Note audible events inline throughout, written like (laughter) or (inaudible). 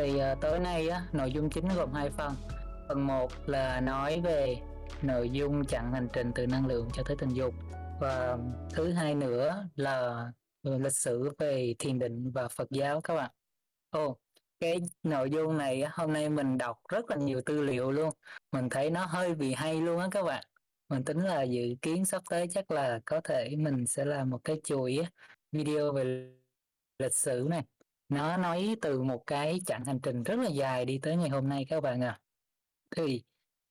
Thì ờ, tối nay á, nội dung chính gồm hai phần. Phần 1 là nói về nội dung chặn hành trình từ năng lượng cho tới tình dục và thứ hai nữa là ờ, lịch sử về thiền định và Phật giáo các bạn. Ồ, cái nội dung này hôm nay mình đọc rất là nhiều tư liệu luôn. Mình thấy nó hơi bị hay luôn á các bạn. Mình tính là dự kiến sắp tới chắc là có thể mình sẽ làm một cái chuỗi video về lịch sử này nó nói từ một cái chặng hành trình rất là dài đi tới ngày hôm nay các bạn à thì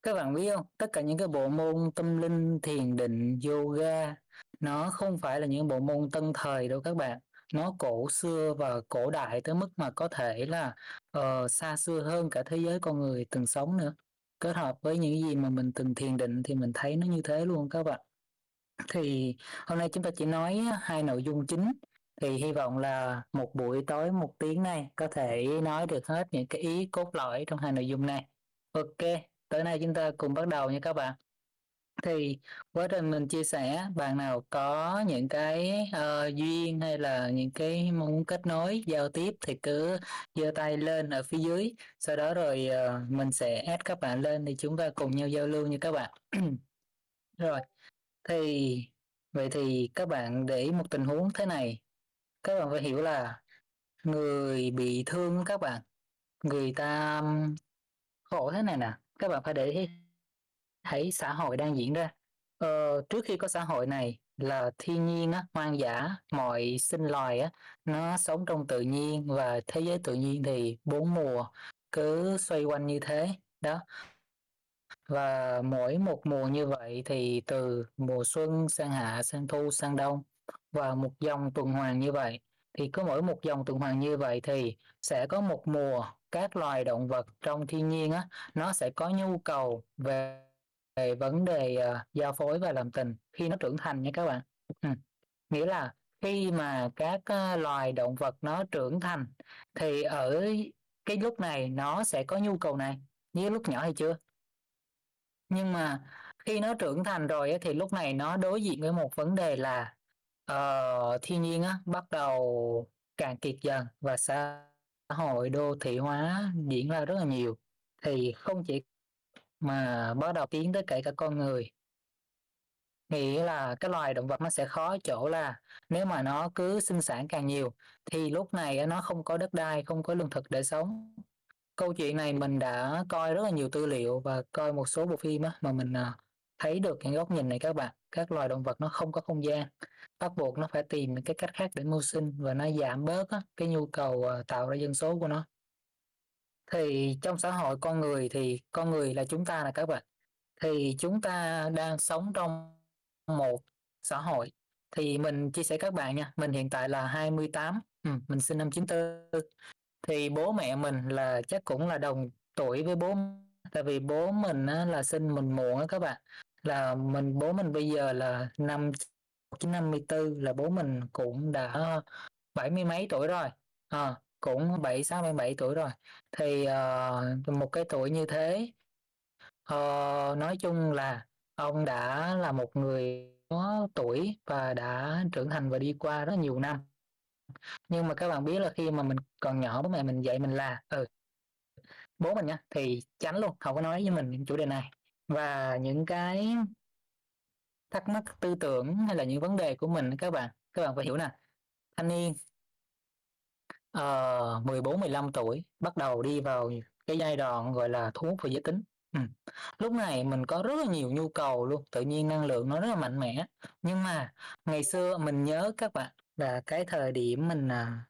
các bạn biết không? Tất cả những cái bộ môn tâm linh thiền định yoga nó không phải là những bộ môn tân thời đâu các bạn. Nó cổ xưa và cổ đại tới mức mà có thể là uh, xa xưa hơn cả thế giới con người từng sống nữa. Kết hợp với những gì mà mình từng thiền định thì mình thấy nó như thế luôn các bạn. Thì hôm nay chúng ta chỉ nói hai nội dung chính thì hy vọng là một buổi tối một tiếng này có thể nói được hết những cái ý cốt lõi trong hai nội dung này. Ok tới nay chúng ta cùng bắt đầu nha các bạn. Thì quá trình mình chia sẻ bạn nào có những cái uh, duyên hay là những cái muốn kết nối giao tiếp thì cứ giơ tay lên ở phía dưới. Sau đó rồi uh, mình sẽ add các bạn lên thì chúng ta cùng nhau giao lưu như các bạn. (clears throat) Rồi thì vậy thì các bạn để ý một tình huống thế này các bạn phải hiểu là người bị thương các bạn người ta khổ thế này nè các bạn phải để thấy xã hội đang diễn ra. Ờ, trước khi có xã hội này là thiên nhiên á, hoang dã mọi sinh loài á, nó sống trong tự nhiên và thế giới tự nhiên thì bốn mùa cứ xoay quanh như thế đó. Và mỗi một mùa như vậy thì từ mùa xuân sang hạ sang thu sang đông và một dòng tuần hoàn như vậy. Thì có mỗi một dòng tuần hoàn như vậy thì sẽ có một mùa các loài động vật trong thiên nhiên á nó sẽ có nhu cầu về, về vấn đề uh, giao phối và làm tình khi nó trưởng thành nha các bạn. Ừ. nghĩa là khi mà các uh, loài động vật nó trưởng thành thì ở cái lúc này nó sẽ có nhu cầu này. Như lúc nhỏ hay chưa? Nhưng mà khi nó trưởng thành rồi thì lúc này nó đối diện với một vấn đề là Ờ, thiên nhiên á, bắt đầu cạn kiệt dần và xã hội đô thị hóa diễn ra rất là nhiều. Thì không chỉ mà bắt đầu tiến tới kể cả con người. Nghĩa là cái loài động vật nó sẽ khó chỗ là nếu mà nó cứ sinh sản càng nhiều thì lúc này nó không có đất đai không có lương thực để sống. Câu chuyện này mình đã coi rất là nhiều tư liệu và coi một số bộ phim á, mà mình à, thấy được cái góc nhìn này các bạn các loài động vật nó không có không gian. Bắt buộc nó phải tìm cái cách khác để mưu sinh và nó giảm bớt á, cái nhu cầu ờ, tạo ra dân số của nó. Thì trong xã hội con người thì con người là chúng ta là các bạn. Thì chúng ta đang sống trong một xã hội. Thì mình chia sẻ các bạn nha mình hiện tại là 28 ừ, mình sinh năm 94 thì bố mẹ mình là chắc cũng là đồng tuổi với bố tại vì bố mình á, là sinh mình muộn á các bạn là mình bố mình bây giờ là năm 1954 là bố mình cũng đã bảy mươi mấy tuổi rồi. À, cũng bảy sáu mươi bảy tuổi rồi. Thì uh, một cái tuổi như thế uh, nói chung là ông đã là một người có tuổi và đã trưởng thành và đi qua rất nhiều năm. Nhưng mà các bạn biết là khi mà mình còn nhỏ bố mẹ mình dạy mình là ừ bố mình nha thì tránh luôn không có nói với mình chủ đề này và những cái thắc mắc tư tưởng hay là những vấn đề của mình các bạn các bạn phải hiểu nè thanh niên uh, 14 15 tuổi bắt đầu đi vào cái giai đoạn gọi là thu hút về giới tính ừ. lúc này mình có rất là nhiều nhu cầu luôn tự nhiên năng lượng nó rất là mạnh mẽ nhưng mà ngày xưa mình nhớ các bạn là cái thời điểm mình à,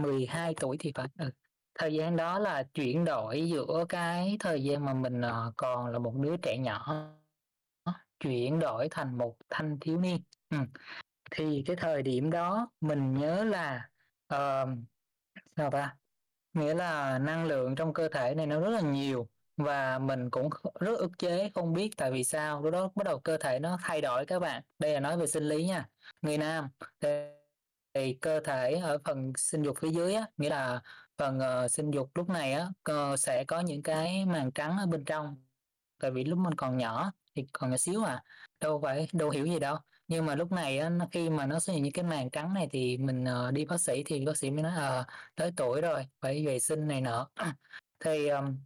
uh, 12 tuổi thì phải ừ thời gian đó là chuyển đổi giữa cái thời gian mà mình ờ, còn là một đứa trẻ nhỏ chuyển đổi thành một thanh thiếu niên. Ừ. thì cái thời điểm đó mình nhớ là uh, sao ta? Nghĩa là năng lượng trong cơ thể này nó rất là nhiều và mình cũng rất ức chế không biết tại vì sao lúc đó bắt đầu cơ thể nó thay đổi các bạn. Đây là nói về sinh lý nha. Người nam thì, thì cơ thể ở phần sinh dục phía dưới á nghĩa là phần uh, ờ, sinh dục lúc này á uh, sẽ có những cái màng trắng ở bên trong. Tại vì lúc mình còn nhỏ thì còn nhỏ xíu à đâu phải đâu hiểu gì đâu. Nhưng mà lúc này á, nó khi mà nó xuất hiện những cái màng trắng này thì mình uh, đi bác sĩ thì bác sĩ mới nói ờ tới tuổi rồi phải vệ sinh này nọ. (clears throat) Thì um,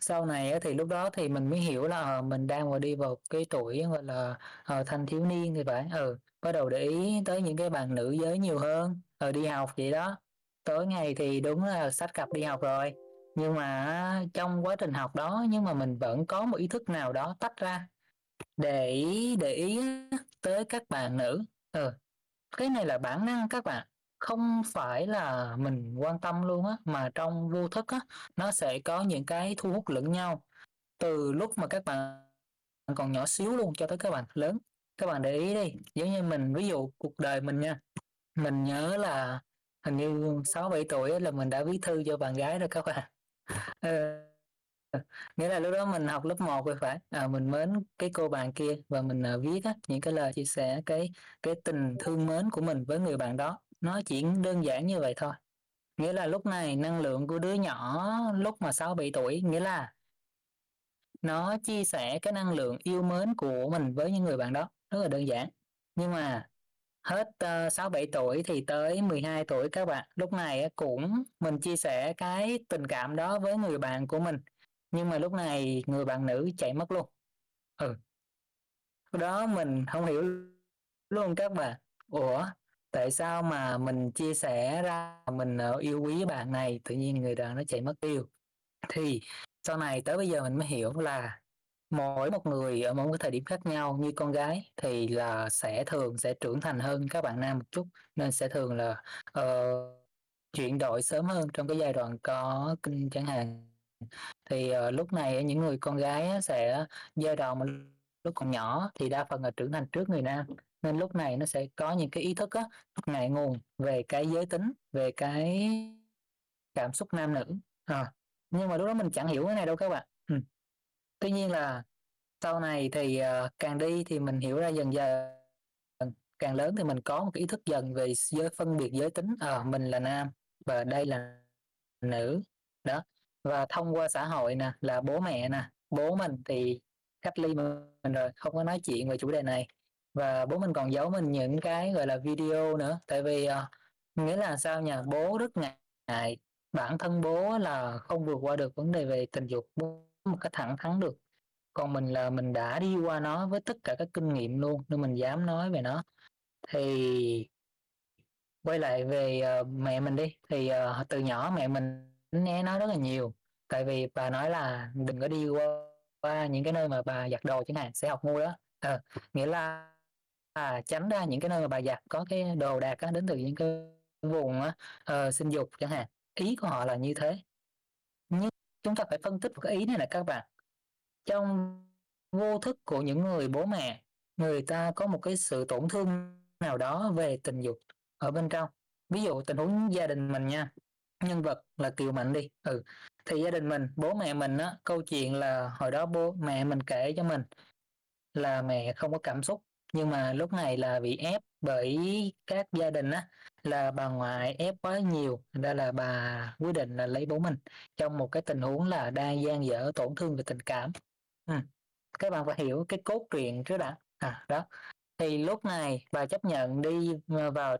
sau này á, thì lúc đó thì mình mới hiểu là ờ, mình đang vào đi vào cái tuổi gọi là uh, thanh thiếu niên thì phải. Ừ bắt đầu để ý tới những cái bạn nữ giới nhiều hơn ờ đi học vậy đó tối ngày thì đúng là sách cặp đi học rồi. Nhưng mà trong quá trình học đó, nhưng mà mình vẫn có một ý thức nào đó tách ra để để ý tới các bạn nữ. Ừ cái này là bản năng các bạn. Không phải là mình quan tâm luôn á, mà trong vô thức á, nó sẽ có những cái thu hút lẫn nhau. Từ lúc mà các bạn còn nhỏ xíu luôn cho tới các bạn lớn. Các bạn để ý đi, giống như mình, ví dụ cuộc đời mình nha. Mình nhớ là hình như sáu bảy tuổi là mình đã viết thư cho bạn gái rồi các bạn. Ờ, nghĩa là lúc đó mình học lớp 1 rồi phải. À, mình mến cái cô bạn kia và mình à, viết á, những cái lời chia sẻ cái cái tình thương mến của mình với người bạn đó. Nó chỉ đơn giản như vậy thôi. Nghĩa là lúc này năng lượng của đứa nhỏ lúc mà 6 7 tuổi nghĩa là nó chia sẻ cái năng lượng yêu mến của mình với những người bạn đó. Rất là đơn giản. Nhưng mà hết uh, 6 7 tuổi thì tới 12 tuổi các bạn. Lúc này cũng mình chia sẻ cái tình cảm đó với người bạn của mình. Nhưng mà lúc này người bạn nữ chạy mất luôn. Ừ. Đó mình không hiểu luôn các bạn. Ủa tại sao mà mình chia sẻ ra mình ờ, yêu quý bạn này tự nhiên người đàn nó chạy mất tiêu? Thì sau này tới bây giờ mình mới hiểu là mỗi một người ở một cái thời điểm khác nhau như con gái thì là sẽ thường sẽ trưởng thành hơn các bạn nam một chút nên sẽ thường là uh, chuyển đổi sớm hơn trong cái giai đoạn có kinh chẳng hạn thì uh, lúc này những người con gái sẽ giai đoạn mà lúc còn nhỏ thì đa phần là trưởng thành trước người nam nên lúc này nó sẽ có những cái ý thức á, ngại ngùng về cái giới tính về cái cảm xúc nam nữ à, nhưng mà lúc đó mình chẳng hiểu cái này đâu các bạn tuy nhiên là sau này thì uh, càng đi thì mình hiểu ra dần dần càng lớn thì mình có một cái ý thức dần về giới phân biệt giới tính ờ mình là nam và đây là nữ. Đó và thông qua xã hội nè là bố mẹ nè bố mình thì cách ly mình rồi không có nói chuyện về chủ đề này. Và bố mình còn giấu mình những cái gọi là video nữa tại vì uh, nghĩa là sao nhà bố rất ngại bản thân bố là không vượt qua được vấn đề về tình dục bố một cái thẳng thắn được. Còn mình là mình đã đi qua nó với tất cả các kinh nghiệm luôn nên mình dám nói về nó. Thì quay lại về uh, mẹ mình đi. Thì uh, từ nhỏ mẹ mình nghe nói rất là nhiều. Tại vì bà nói là đừng có đi qua, qua những cái nơi mà bà giặt đồ chẳng hạn sẽ học ngu đó. À, nghĩa là à, tránh ra những cái nơi mà bà giặt có cái đồ đạc á, đến từ những cái vùng á, uh, sinh dục chẳng hạn. Ý của họ là như thế chúng ta phải phân tích cái ý này là các bạn. Trong vô thức của những người bố mẹ, người ta có một cái sự tổn thương nào đó về tình dục ở bên trong. Ví dụ tình huống gia đình mình nha, nhân vật là Kiều Mạnh đi. Ừ thì gia đình mình, bố mẹ mình á, câu chuyện là hồi đó bố mẹ mình kể cho mình là mẹ không có cảm xúc, nhưng mà lúc này là bị ép bởi các gia đình á là bà ngoại ép quá nhiều nên là bà quyết định là lấy bố mình. Trong một cái tình huống là đang gian dở, tổn thương về tình cảm. Ừ. các bạn phải hiểu cái cốt truyện trước đã. À đó. Thì lúc này bà chấp nhận đi ờ, vào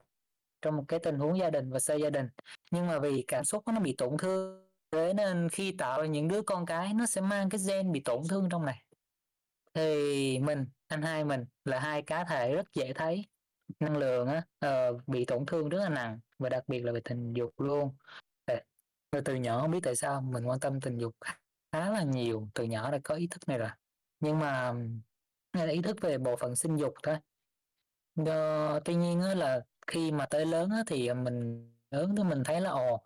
trong một cái tình huống gia đình và xây gia đình. Nhưng mà vì cảm xúc nó bị tổn thương, thế nên khi tạo những đứa con cái, nó sẽ mang cái gen bị tổn thương trong này. Thì mình, anh hai mình là hai cá thể rất dễ thấy năng lượng á uh, bị tổn thương rất là nặng và đặc biệt là về tình dục luôn. Và từ nhỏ không biết tại sao mình quan tâm tình dục khá là nhiều từ nhỏ đã có ý thức này rồi. Nhưng mà đây là ý thức về bộ phận sinh dục thôi. Ờ, tuy nhiên á, là khi mà tới lớn á, thì mình lớn thì mình thấy là ồ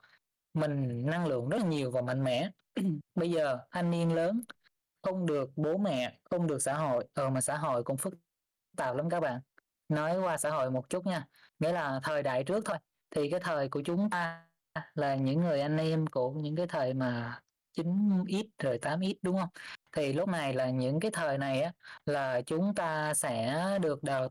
mình năng lượng rất là nhiều và mạnh mẽ. (clears throat) Bây giờ thanh niên lớn không được bố mẹ không được xã hội ờ mà xã hội cũng phức tạp lắm các bạn nói qua xã hội một chút nha. Nghĩa là thời đại trước thôi. Thì cái thời của chúng ta là những người anh em của những cái thời mà 9x rồi 8x đúng không? Thì lúc này là những cái thời này á là chúng ta sẽ được đào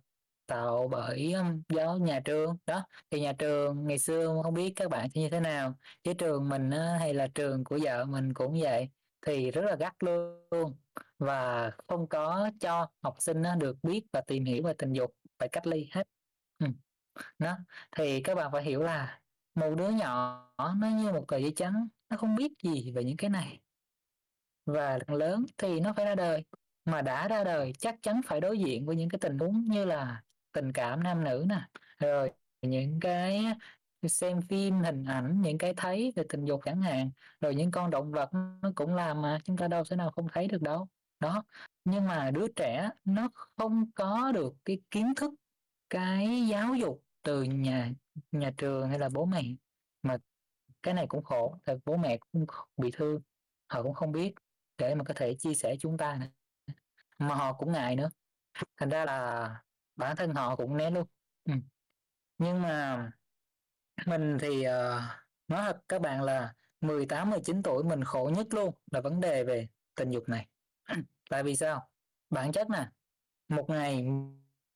tạo bởi um, giáo nhà trường. Đó thì nhà trường ngày xưa không biết các bạn như thế nào. Chứ trường mình á, hay là trường của vợ mình cũng vậy. Thì rất là gắt luôn. Và không có cho học sinh á, được biết và tìm hiểu về tình dục phải cách ly hết. Ừ. Đó, thì các bạn phải hiểu là một đứa nhỏ nó như một tờ giấy trắng, nó không biết gì về những cái này. Và lớn thì nó phải ra đời, mà đã ra đời chắc chắn phải đối diện với những cái tình huống như là tình cảm nam nữ nè, rồi những cái xem phim, hình ảnh, những cái thấy về tình dục chẳng hạn, rồi những con động vật nó cũng làm mà, chúng ta đâu sẽ nào không thấy được đâu. Đó, nhưng mà đứa trẻ nó không có được cái kiến thức, cái giáo dục từ nhà nhà trường hay là bố mẹ, mà cái này cũng khổ, tại bố mẹ cũng bị thương, họ cũng không biết để mà có thể chia sẻ chúng ta nè, mà họ cũng ngại nữa, thành ra là bản thân họ cũng né luôn. ừ. Nhưng mà mình thì, uh, nói thật các bạn là 18, 19 tuổi mình khổ nhất luôn là vấn đề về tình dục này. Tại vì sao? Bản chất nè, một ngày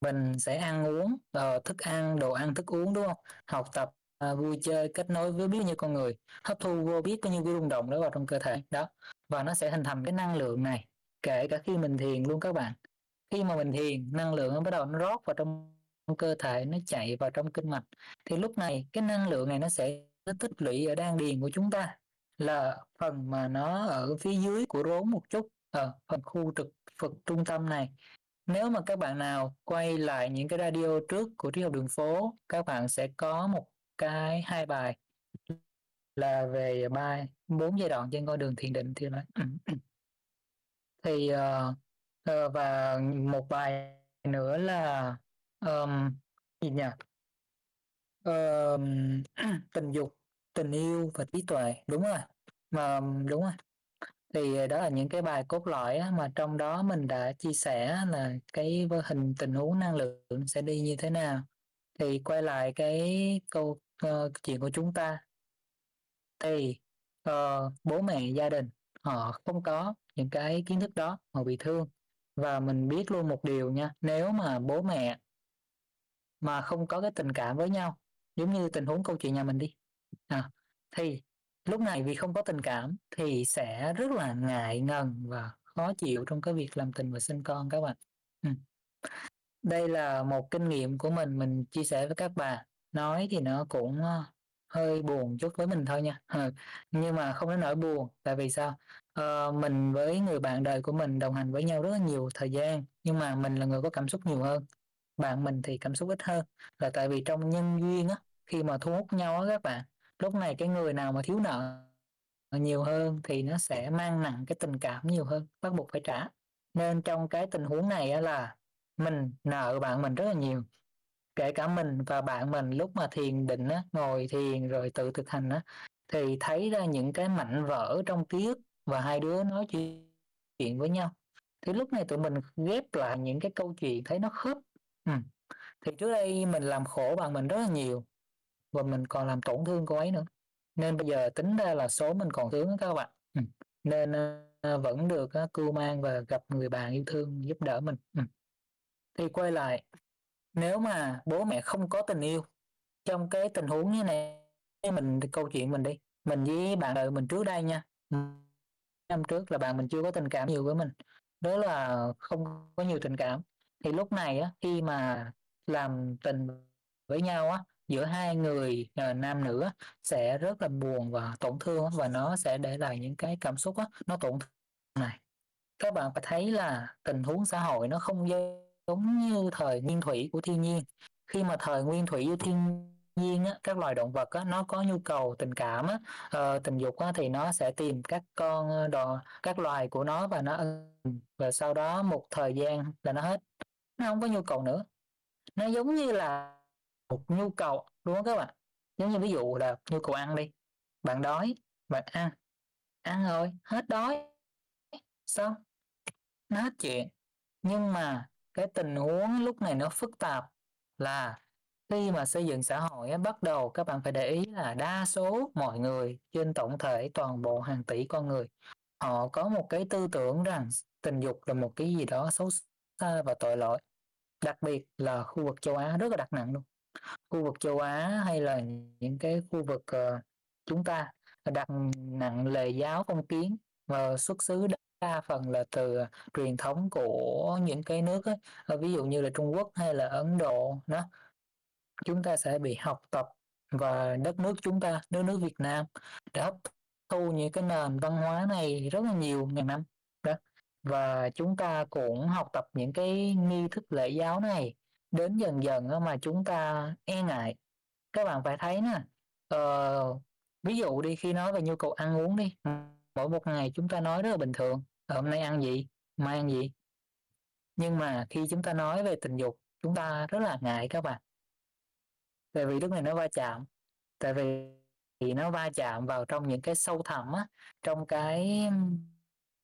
mình sẽ ăn uống, ờ, thức ăn, đồ ăn, thức uống, đúng không Học tập, ờ, vui chơi, kết nối với biết như con người, hấp thu vô biết có nhiêu cái rung động đó vào trong cơ thể, đó, và nó sẽ hình thành cái năng lượng này, kể cả khi mình thiền luôn các bạn. Khi mà mình thiền, năng lượng nó bắt đầu nó rót vào trong cơ thể, nó chạy vào trong kinh mạch, thì lúc này cái năng lượng này nó sẽ nó tích lũy ở đan điền của chúng ta, là phần mà nó ở phía dưới của rốn một chút, Ờ, ở phần khu trực vực trung tâm này. Nếu mà các bạn nào quay lại những cái radio trước của Triết học đường phố, các bạn sẽ có một cái hai bài là về ba bốn giai đoạn trên con đường thiền định thì nói. (clears throat) Thì, uh, và một bài nữa là, um, gì nhỉ? um, (clears throat) tình dục, tình yêu và trí tuệ, đúng rồi, mà đúng rồi. Thì ờ, đó là những cái bài cốt lõi mà trong đó mình đã chia sẻ là cái vô hình tình huống năng lượng sẽ đi như thế nào. Thì quay lại cái câu, uh, chuyện của chúng ta. Thì, uh, bố mẹ, gia đình họ không có những cái kiến thức đó, họ bị thương. Và mình biết luôn một điều nha, nếu mà bố mẹ mà không có cái tình cảm với nhau, giống như tình huống câu chuyện nhà mình đi, à, thì lúc này vì không có tình cảm thì sẽ rất là ngại ngần và khó chịu trong cái việc làm tình và sinh con các bạn. Ừm. Đây là một kinh nghiệm của mình, mình chia sẻ với các bạn, nói thì nó cũng, ơ, hơi buồn chút với mình thôi nha, (laughs) ừ. nhưng mà không đến nỗi buồn, tại vì sao? Ờ, mình với người bạn đời của mình đồng hành với nhau rất là nhiều thời gian, nhưng mà mình là người có cảm xúc nhiều hơn, bạn mình thì cảm xúc ít hơn, là tại vì trong nhân duyên á, khi mà thu hút nhau á các bạn, lúc này cái người nào mà thiếu nợ nhiều hơn thì nó sẽ mang nặng cái tình cảm nhiều hơn, bắt buộc phải trả. Nên trong cái tình huống này là mình nợ bạn mình rất là nhiều, kể cả mình và bạn mình lúc mà thiền định á, ngồi thiền rồi tự thực hành á, thì thấy ra những cái mảnh vỡ trong ký ức và hai đứa nói chuyện với nhau. Thì lúc này tụi mình ghép lại những cái câu chuyện thấy nó khớp. ừ. thì trước đây mình làm khổ bạn mình rất là nhiều và mình còn làm tổn thương cô ấy nữa, nên bây giờ tính ra là số mình còn tướng các bạn. Ừ. Nên, ờ, vẫn được ờ, cưu mang và gặp người bạn yêu thương giúp đỡ mình. Ừ. Thì quay lại, nếu mà bố mẹ không có tình yêu, trong cái tình huống như này mình câu chuyện mình đi, mình với bạn đời mình trước đây nha, năm trước là bạn mình chưa có tình cảm nhiều với mình, đó là không có nhiều tình cảm. Thì lúc này á, khi mà làm tình với nhau á, giữa hai người, uh, nam nữ á, sẽ rất là buồn và tổn thương á, và nó sẽ để lại những cái cảm xúc á, nó tổn thương này. Các bạn phải thấy là tình huống xã hội nó không giống như thời nguyên thủy của thiên nhiên. Khi mà thời nguyên thủy của thiên nhiên á, các loài động vật á, nó có nhu cầu tình cảm á, uh, tình dục á, thì nó sẽ tìm các con, ờ, đò các loài của nó và nó và sau đó một thời gian là nó hết, nó không có nhu cầu nữa. Nó giống như là một nhu cầu đúng không các bạn, giống như ví dụ là nhu cầu ăn đi, bạn đói, bạn ăn, ăn rồi, hết đói, xong, nó hết chuyện. Nhưng mà cái tình huống lúc này nó phức tạp là khi mà xây dựng xã hội bắt đầu các bạn phải để ý là đa số mọi người trên tổng thể toàn bộ hàng tỷ con người, họ có một cái tư tưởng rằng tình dục là một cái gì đó xấu xa và tội lỗi, đặc biệt là khu vực châu Á rất là đặc nặng luôn. Khu vực châu Á hay là những cái khu vực, ờ, chúng ta đặt nặng lề giáo phong kiến và xuất xứ đa phần là từ truyền thống của những cái nước á, ờ, ví dụ như là Trung Quốc hay là Ấn Độ đó. Chúng ta sẽ bị học tập và đất nước chúng ta, đất nước Việt Nam đã hấp thu những cái nền văn hóa này rất là nhiều ngàn năm đó. Và chúng ta cũng học tập những cái nghi thức lễ giáo này đến dần dần mà chúng ta e ngại. Các bạn phải thấy nè, uh, ví dụ đi khi nói về nhu cầu ăn uống đi, mỗi một ngày chúng ta nói rất là bình thường, ờ, hôm nay ăn gì, mai ăn gì. Nhưng mà khi chúng ta nói về tình dục, chúng ta rất là ngại các bạn. Tại vì lúc này nó va chạm, tại vì thì nó va chạm vào trong những cái sâu thẳm á, trong cái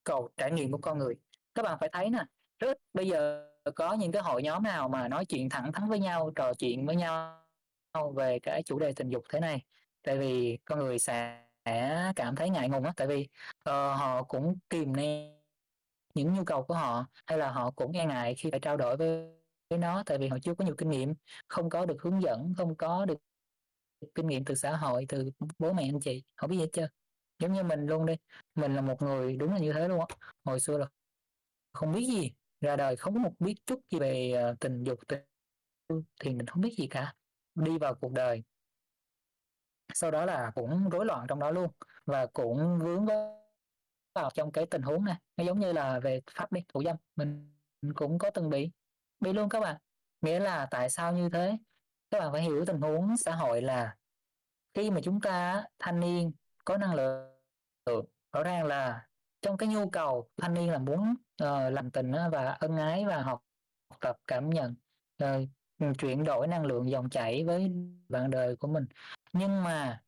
cầu trải nghiệm của con người. Các bạn phải thấy nè, rất bây giờ có những cái hội nhóm nào mà nói chuyện thẳng thắn với nhau, trò chuyện với nhau về cái chủ đề tình dục thế này. Tại vì con người sẽ cảm thấy ngại ngùng á, tại vì, uh, họ cũng kìm nén những nhu cầu của họ, hay là họ cũng e ngại khi phải trao đổi với với nó, tại vì họ chưa có nhiều kinh nghiệm, không có được hướng dẫn, không có được kinh nghiệm từ xã hội, từ bố mẹ anh chị, họ biết gì hết chưa Giống như mình luôn đi, mình là một người đúng là như thế luôn á, hồi xưa là không biết gì, ra đời không có một biết chút gì về, ờ, tình dục, tình thì mình không biết gì cả, đi vào cuộc đời. Sau đó là cũng rối loạn trong đó luôn, và cũng vướng vào trong cái tình huống này, nó giống như là về Pháp đi, thủ dâm, mình cũng có từng bị, bị luôn các bạn. Nghĩa là tại sao như thế? Các bạn phải hiểu tình huống xã hội là khi mà chúng ta thanh niên có năng lượng, rõ ràng là trong cái nhu cầu thanh niên là muốn, Ờ, lành tình và ân ái và học tập, cảm nhận, rồi, chuyển đổi năng lượng dòng chảy với bạn đời của mình. Nhưng mà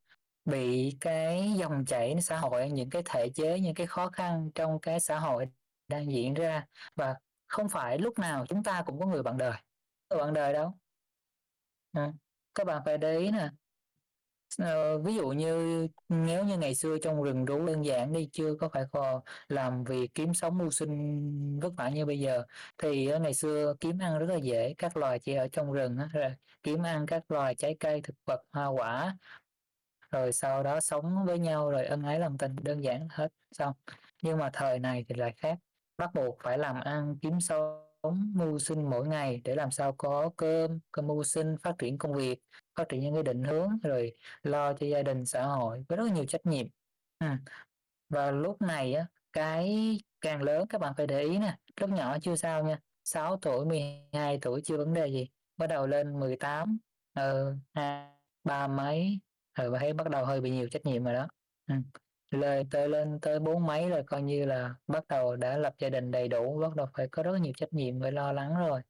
bị cái dòng chảy xã hội, những cái thể chế, những cái khó khăn trong cái xã hội đang diễn ra và không phải lúc nào chúng ta cũng có người bạn đời, có bạn đời đâu. à, các bạn phải để ý nè. Ờ, ví dụ như nếu như ngày xưa trong rừng rú đơn giản đi, chưa có phải khò làm việc kiếm sống mưu sinh vất vả như bây giờ, thì á ngày xưa kiếm ăn rất là dễ, các loài chỉ ở trong rừng á, rồi kiếm ăn các loài trái cây, thực vật, hoa quả, rồi sau đó sống với nhau rồi ân ái làm tình, đơn giản hết, xong. Nhưng mà thời này thì lại khác, bắt buộc phải làm ăn, kiếm sống, mưu sinh mỗi ngày để làm sao có cơm, cơm mưu sinh, phát triển công việc, phát triển những cái định hướng, rồi lo cho gia đình, xã hội với rất là nhiều trách nhiệm. ừ. và lúc này á, cái càng lớn các bạn phải để ý nè, lúc nhỏ chưa sao nha, 6 tuổi, 12 tuổi chưa vấn đề gì, bắt đầu lên 18, ừ, ờ, ba mấy, ừ, thấy bắt đầu hơi bị nhiều trách nhiệm rồi đó. ừ. lên tới lên tới bốn mấy rồi coi như là bắt đầu đã lập gia đình đầy đủ, bắt đầu phải có rất nhiều trách nhiệm phải lo lắng rồi.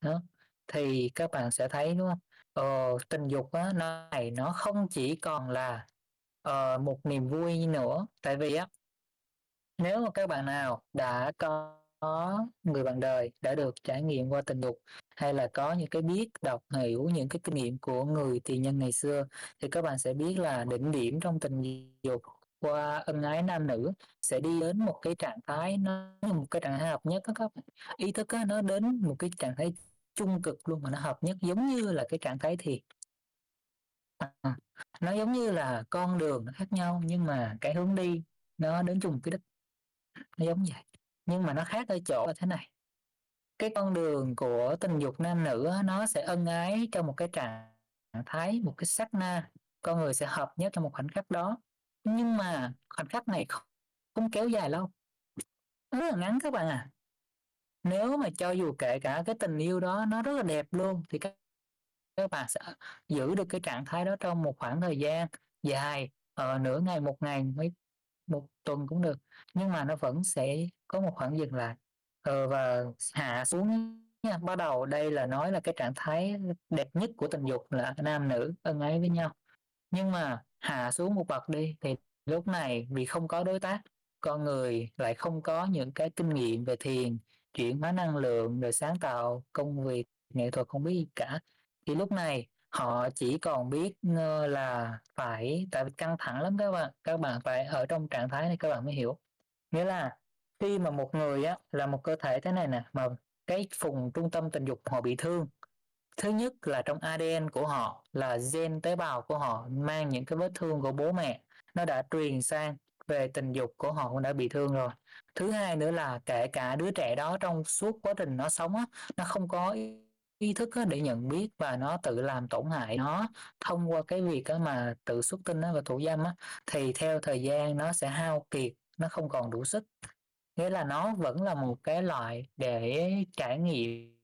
Đó, thì các bạn sẽ thấy, đúng không Ờ, tình dục á, nó này nó không chỉ còn là, ờ, một niềm vui nữa, tại vì á nếu mà các bạn nào đã có người bạn đời, đã được trải nghiệm qua tình dục, hay là có những cái biết, đọc, hiểu những cái kinh nghiệm của người tiền nhân ngày xưa, thì các bạn sẽ biết là đỉnh điểm trong tình dục qua ân ái nam nữ sẽ đi đến một cái trạng thái nó một cái trạng thái hợp nhất các bạn. Ý thức á, nó đến một cái trạng thái trung cực luôn mà nó hợp nhất giống như là cái trạng thái thiền. À, nó giống như là con đường nó khác nhau nhưng mà cái hướng đi nó đến chung cái đích. Nó giống vậy, nhưng mà nó khác ở chỗ là thế này, cái con đường của tình dục nam nữ nó sẽ ân ái trong một cái trạng thái, một cái sát na, con người sẽ hợp nhất trong một khoảnh khắc đó. Nhưng mà khoảnh khắc này không không kéo dài lâu, nó rất là ngắn các bạn à. Nếu mà cho dù kể cả cái tình yêu đó nó rất là đẹp luôn thì các các bạn sẽ giữ được cái trạng thái đó trong một khoảng thời gian dài, ở nửa ngày, một ngày, mấy một tuần cũng được, nhưng mà nó vẫn sẽ có một khoảng dừng lại, ờ, và hạ xuống nha. Bắt đầu đây là nói là cái trạng thái đẹp nhất của tình dục là nam nữ ân ái với nhau. Nhưng mà hạ xuống một bậc đi thì lúc này vì không có đối tác, con người lại không có những cái kinh nghiệm về thiền, chuyển hóa năng lượng, rồi sáng tạo, công việc, nghệ thuật, không biết gì cả. Thì lúc này họ chỉ còn biết, ờ, là phải tại vì căng thẳng lắm các bạn, các bạn phải ở trong trạng thái này các bạn mới hiểu. Nghĩa là khi mà một người á là một cơ thể thế này nè, mà cái vùng trung tâm tình dục họ bị thương, thứ nhất là trong ADN của họ là gen tế bào của họ mang những cái vết thương của bố mẹ, nó đã truyền sang về tình dục của họ cũng đã bị thương rồi. Thứ hai nữa là kể cả đứa trẻ đó trong suốt quá trình nó sống á, nó không có ý thức để nhận biết và nó tự làm tổn hại nó thông qua cái việc mà tự xuất tinh và thủ dâm á, thì theo thời gian nó sẽ hao kiệt, nó không còn đủ sức. Nghĩa là nó vẫn là một cái loại để trải nghiệm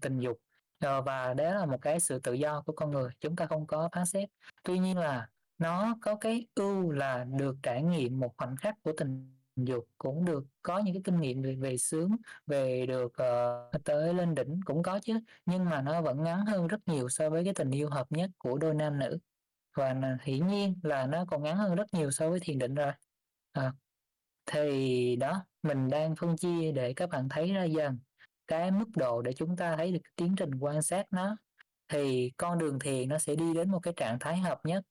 tình dục ờ, và đó là một cái sự tự do của con người, chúng ta không có phán xét. Tuy nhiên là nó có cái ưu là được trải nghiệm một khoảnh khắc của tình dục cũng được có những cái kinh nghiệm về về sướng về được uh, tới lên đỉnh cũng có chứ. Nhưng mà nó vẫn ngắn hơn rất nhiều so với cái tình yêu hợp nhất của đôi nam nữ. Và hiển nhiên là nó còn ngắn hơn rất nhiều so với thiền định rồi. À, thì đó mình đang phân chia để các bạn thấy ra dần cái mức độ để chúng ta thấy được tiến trình quan sát nó thì con đường thiền nó sẽ đi đến một cái trạng thái hợp nhất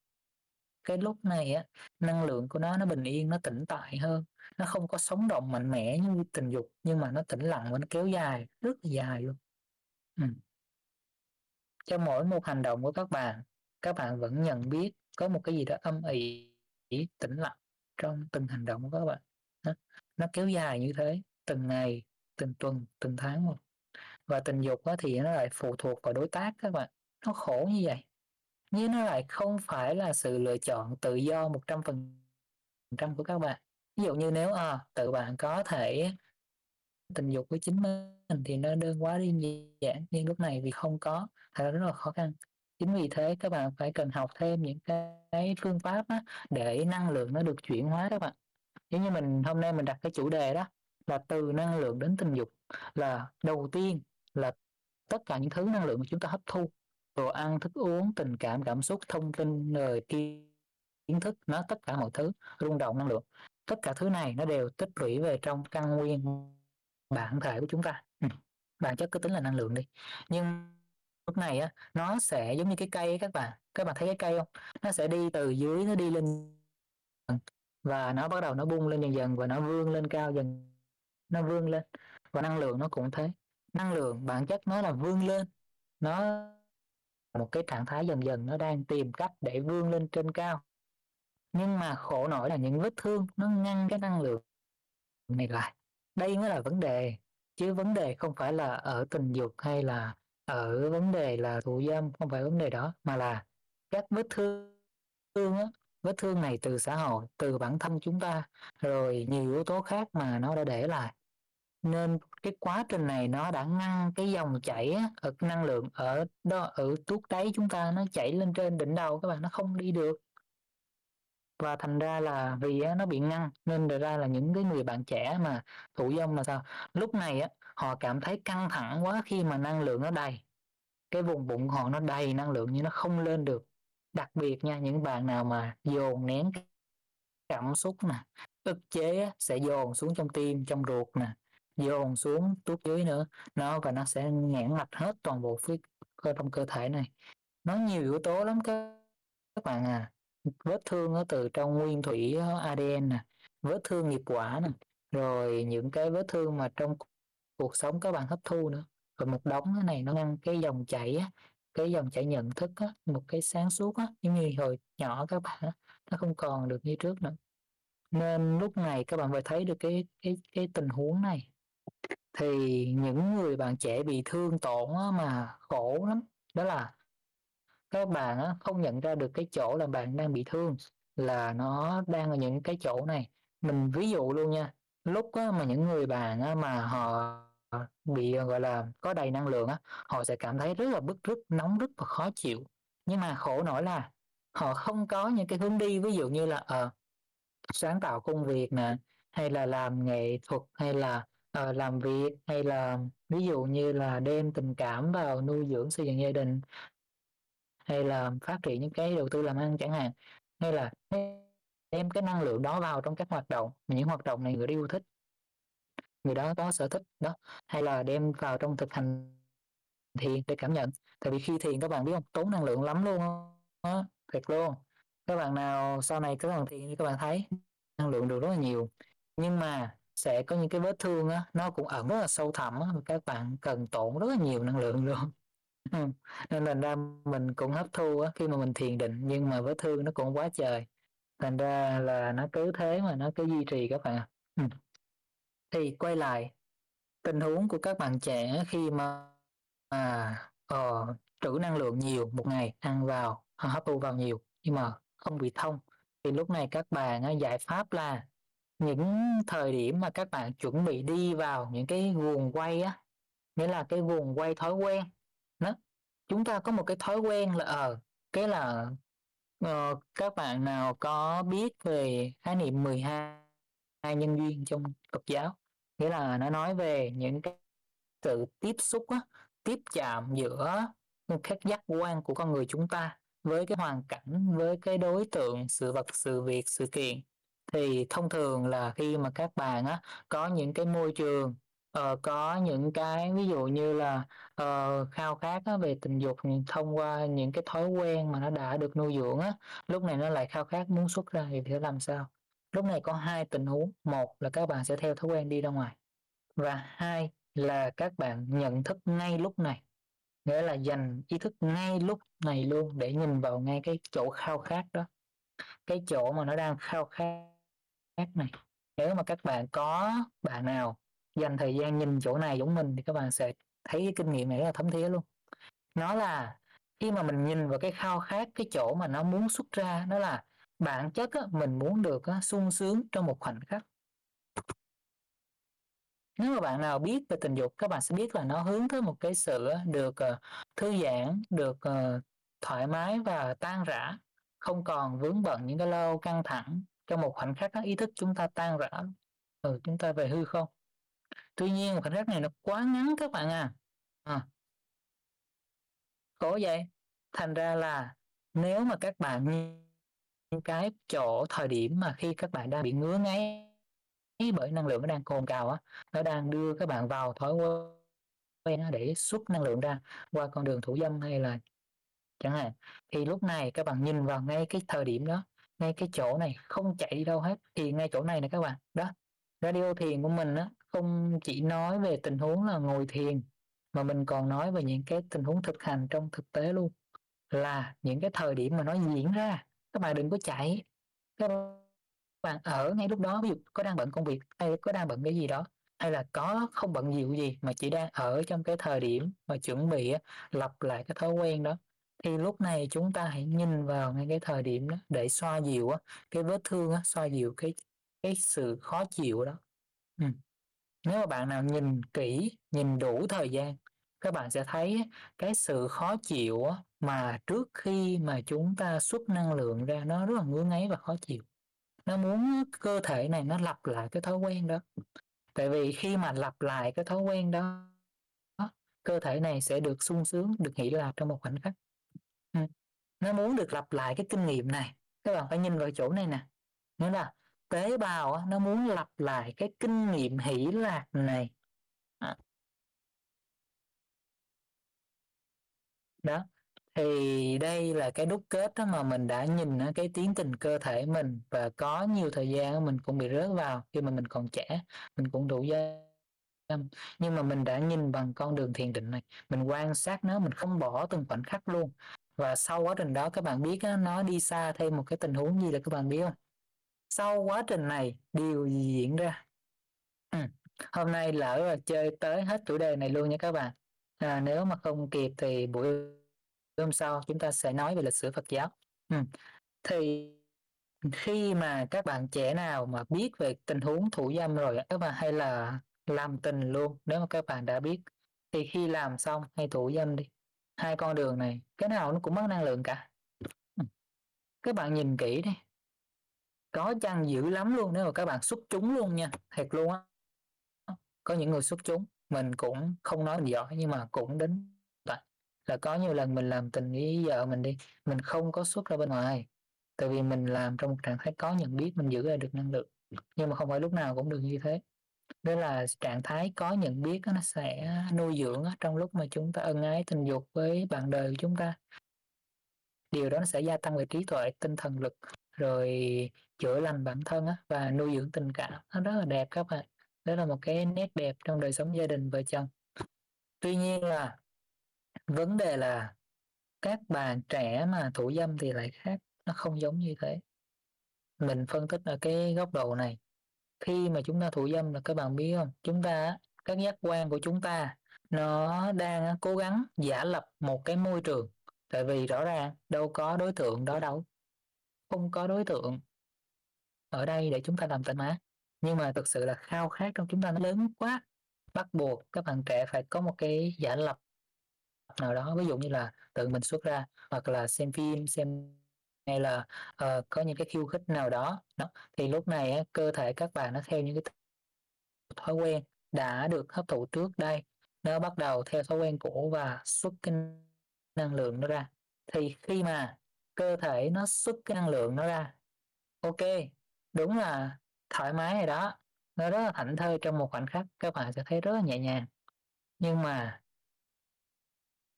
cái lúc này á năng lượng của nó nó bình yên nó tĩnh tại hơn. Nó không có sống động mạnh mẽ như tình dục nhưng mà nó tĩnh lặng và nó kéo dài rất là dài luôn. Ừ. cho mỗi một hành động của các bạn các bạn vẫn nhận biết có một cái gì đó âm ỉ tĩnh lặng trong từng hành động của các bạn. Nó, nó kéo dài như thế từng ngày từng tuần từng tháng một. Và tình dục á thì nó lại phụ thuộc vào đối tác các bạn. Nó khổ như vậy nhưng nó lại không phải là sự lựa chọn tự do một trăm phần trăm của các bạn. Ví dụ như nếu à, tự bạn có thể tình dục với chính mình thì nó đơn quá đơn giản nhưng lúc này vì không có thật là rất là khó khăn. Chính vì thế các bạn phải cần học thêm những cái phương pháp á, để năng lượng nó được chuyển hóa các bạn. Giống như mình hôm nay mình đặt cái chủ đề đó là từ năng lượng đến tình dục là đầu tiên là tất cả những thứ năng lượng mà chúng ta hấp thu đồ ăn, thức uống, tình cảm cảm xúc, thông tin, lời kiến thức, nó tất cả mọi thứ, rung động năng lượng. Tất cả thứ này nó đều tích lũy về trong căn nguyên bản thể của chúng ta. Ừ. bản chất cứ tính là năng lượng đi. Nhưng lúc này á, nó sẽ giống như cái cây các bạn. Các bạn thấy cái cây không? Nó sẽ đi từ dưới, nó đi lên và nó bắt đầu nó bung lên dần dần, và nó vươn lên cao dần, nó vươn lên, và năng lượng nó cũng thế. Năng lượng bản chất nó là vươn lên, nó một cái trạng thái dần dần nó đang tìm cách để vươn lên trên cao. Nhưng mà khổ nổi là những vết thương nó ngăn cái năng lượng này lại. Đây mới là vấn đề, chứ vấn đề không phải là ở tình dục hay là ở vấn đề là thụ dâm, không phải vấn đề đó, mà là các vết thương thương á, vết thương này từ xã hội, từ bản thân chúng ta, rồi nhiều yếu tố khác mà nó đã để lại. Nên cái quá trình này nó đã ngăn cái dòng chảy ở năng lượng ở đó, ở tuốt đáy chúng ta nó chảy lên trên đỉnh đầu các bạn, nó không đi được. Và thành ra là vì nó bị ngăn, nên ra là những cái người bạn trẻ mà thụ dông là sao? Lúc này á, họ cảm thấy căng thẳng quá khi mà năng lượng nó đầy. Cái vùng bụng họ nó đầy năng lượng nhưng nó không lên được. Đặc biệt nha, những bạn nào mà dồn nén cảm xúc nè, ức chế sẽ dồn xuống trong tim, trong ruột nè dồn xuống tuốt dưới nữa. Nó và nó sẽ nghẽn mạch hết toàn bộ phía cơ trong cơ thể này. Nó nhiều yếu tố lắm các các bạn à. Vết thương ở từ trong nguyên thủy ờ, ADN nè. Vết thương nghiệp quả nè. Rồi những cái vết thương mà trong cuộc sống các bạn hấp thu nữa. Rồi một đống cái này nó ngăn cái dòng chảy á, cái dòng chảy nhận thức á, một cái sáng suốt á, giống như hồi nhỏ các bạn á, nó không còn được như trước nữa. Nên lúc này các bạn phải thấy được cái cái cái tình huống này thì những người bạn trẻ bị thương tổn á, mà khổ lắm. Đó là các bạn á, không nhận ra được cái chỗ là bạn đang bị thương là nó đang ở những cái chỗ này. Mình ví dụ luôn nha lúc á, mà những người bạn á, mà họ bị gọi là có đầy năng lượng á họ sẽ cảm thấy rất là bức rứt nóng rứt và khó chịu. Nhưng mà khổ nổi là họ không có những cái hướng đi ví dụ như là uh, sáng tạo công việc nè hay là làm nghệ thuật hay là uh, làm việc hay là ví dụ như là đem tình cảm vào nuôi dưỡng xây dựng gia đình hay là phát triển những cái đầu tư làm ăn chẳng hạn hay là đem cái năng lượng đó vào trong các hoạt động những hoạt động này người đó yêu thích người đó có sở thích đó hay là đem vào trong thực hành thiền để cảm nhận. Tại vì khi thiền các bạn biết không tốn năng lượng lắm luôn đó thiệt luôn. Các bạn nào sau này các bạn thiền thì các bạn thấy năng lượng được rất là nhiều. Nhưng mà sẽ có những cái vết thương á nó cũng ẩn rất là sâu thẳm á các bạn cần tổn rất là nhiều năng lượng luôn. (laughs) Nên thành ra mình cũng hấp thu á khi mà mình thiền định nhưng mà vết thương nó cũng quá trời. Thành ra là nó cứ thế mà nó cứ duy trì các bạn ạ. Thì quay lại tình huống của các bạn trẻ khi mà à, ờ, trữ năng lượng nhiều một ngày ăn vào hấp thu vào nhiều nhưng mà không bị thông thì lúc này các bạn giải pháp là những thời điểm mà các bạn chuẩn bị đi vào những cái guồng quay á nghĩa là cái guồng quay thói quen đó chúng ta có một cái thói quen là ờ cái là uh, các bạn nào có biết về khái niệm 12 nhân duyên trong Phật giáo nghĩa là nó nói về những cái sự tiếp xúc á, tiếp chạm giữa các giác quan của con người chúng ta với cái hoàn cảnh với cái đối tượng sự vật sự việc sự kiện thì thông thường là khi mà các bạn á có những cái môi trường uh, có những cái ví dụ như là uh, khao khát á, về tình dục thông qua những cái thói quen mà nó đã được nuôi dưỡng á lúc này nó lại khao khát muốn xuất ra thì phải làm sao? Lúc này có hai tình huống. Một là các bạn sẽ theo thói quen đi ra ngoài và hai là các bạn nhận thức ngay lúc này nghĩa là dành ý thức ngay lúc này luôn để nhìn vào ngay cái chỗ khao khát đó cái chỗ mà nó đang khao khát này nếu mà các bạn có bạn nào dành thời gian nhìn chỗ này giống mình thì các bạn sẽ thấy cái kinh nghiệm này rất là thấm thía luôn. Nó là khi mà mình nhìn vào cái khao khát cái chỗ mà nó muốn xuất ra đó là bản chất á, mình muốn được á, sung sướng trong một khoảnh khắc. Nếu mà bạn nào biết về tình dục các bạn sẽ biết là nó hướng tới một cái sự được uh, thư giãn được uh, thoải mái và tan rã không còn vướng bận những cái lâu căng thẳng trong một khoảnh khắc ý thức chúng ta tan rã. Ừ, chúng ta về hư không? Tuy nhiên khoảnh khắc này nó quá ngắn các bạn à, à. Khổ vậy. Thành ra là nếu mà các bạn những cái chỗ thời điểm mà khi các bạn đang bị ngứa ngáy bởi năng lượng nó đang cồn cào á nó đang đưa các bạn vào thói quen để xuất năng lượng ra qua con đường thủ dâm hay là chẳng hạn. Thì lúc này các bạn nhìn vào ngay cái thời điểm đó ngay cái chỗ này, không chạy đi đâu hết. Thì ngay chỗ này nè các bạn. Đó, radio thiền của mình á, không chỉ nói về tình huống là ngồi thiền, mà mình còn nói về những cái tình huống thực hành trong thực tế luôn. Là những cái thời điểm mà nó diễn ra, các bạn đừng có chạy. Các bạn ở ngay lúc đó, ví dụ có đang bận công việc hay có đang bận cái gì đó, hay là có không bận gì gì mà chỉ đang ở trong cái thời điểm mà chuẩn bị lập lại cái thói quen đó thì lúc này chúng ta hãy nhìn vào ngay cái thời điểm đó để xoa dịu á, cái vết thương á, xoa dịu cái cái sự khó chịu đó. Ừ. nếu mà bạn nào nhìn kỹ nhìn đủ thời gian các bạn sẽ thấy cái sự khó chịu á, mà trước khi mà chúng ta xuất năng lượng ra nó rất là ngứa ngáy và khó chịu. Nó muốn cơ thể này nó lặp lại cái thói quen đó. Tại vì khi mà lặp lại cái thói quen đó cơ thể này sẽ được sung sướng được nghỉ lạc trong một khoảnh khắc. Ừ. nó muốn được lặp lại cái kinh nghiệm này. Các bạn phải nhìn vào chỗ này nè. Nghĩa là tế bào nó muốn lặp lại cái kinh nghiệm hỷ lạc này. À. Đó. Thì đây là cái đúc kết đó mà mình đã nhìn cái tiến trình cơ thể mình và có nhiều thời gian mình cũng bị rớt vào khi mà mình còn trẻ, mình cũng đủ dâm nhưng mà mình đã nhìn bằng con đường thiền định này, mình quan sát nó, mình không bỏ từng khoảnh khắc luôn và sau quá trình đó các bạn biết nó đi xa thêm một cái tình huống gì là các bạn biết không sau quá trình này điều gì diễn ra ừ. hôm nay lỡ là chơi tới hết chủ đề này luôn nha các bạn à, nếu mà không kịp thì buổi hôm sau chúng ta sẽ nói về lịch sử Phật giáo ừ. thì khi mà các bạn trẻ nào mà biết về tình huống thủ dâm rồi các bạn hay là làm tình luôn nếu mà các bạn đã biết thì khi làm xong hay thủ dâm đi hai con đường này, cái nào nó cũng mất năng lượng cả. Ừ. Các bạn nhìn kỹ đi. Có chăng dữ lắm luôn nếu mà các bạn xuất chúng luôn nha. Thiệt luôn á. Có những người xuất chúng, mình cũng không nói mình giỏi, nhưng mà cũng đến là có nhiều lần mình làm tình với vợ mình đi, mình không có xuất ra bên ngoài. Tại vì mình làm trong một trạng thái có nhận biết, mình giữ ra được năng lượng. Nhưng mà không phải lúc nào cũng được như thế đó là trạng thái có nhận biết nó sẽ nuôi dưỡng trong lúc mà chúng ta ân ái tình dục với bạn đời của chúng ta. Điều đó nó sẽ gia tăng về trí tuệ, tinh thần lực, rồi chữa lành bản thân và nuôi dưỡng tình cảm. Nó rất là đẹp các bạn. Đó là một cái nét đẹp trong đời sống gia đình vợ chồng. Tuy nhiên là vấn đề là các bạn trẻ mà thủ dâm thì lại khác. Nó không giống như thế. Mình phân tích ở cái góc độ này khi mà chúng ta thủ dâm là các bạn biết không? Chúng ta các giác quan của chúng ta, nó đang cố gắng giả lập một cái môi trường. Tại vì rõ ràng, đâu có đối tượng đó đâu. Không có đối tượng ở đây để chúng ta làm tình mà nhưng mà thực sự là khao khát trong chúng ta nó lớn quá. Bắt buộc các bạn trẻ phải có một cái giả lập nào đó. Ví dụ như là tự mình xuất ra, hoặc là xem phim, xem hay là uh, có những cái khiêu khích nào đó. Đó thì lúc này á, cơ thể các bạn nó theo những cái thói quen đã được hấp thụ trước đây. Nó bắt đầu theo thói quen cũ và xuất cái năng lượng nó ra. Thì khi mà cơ thể nó xuất cái năng lượng nó ra ok đúng là thoải mái rồi đó. Nó rất là thảnh thơi trong một khoảnh khắc các bạn sẽ thấy rất là nhẹ nhàng. Nhưng mà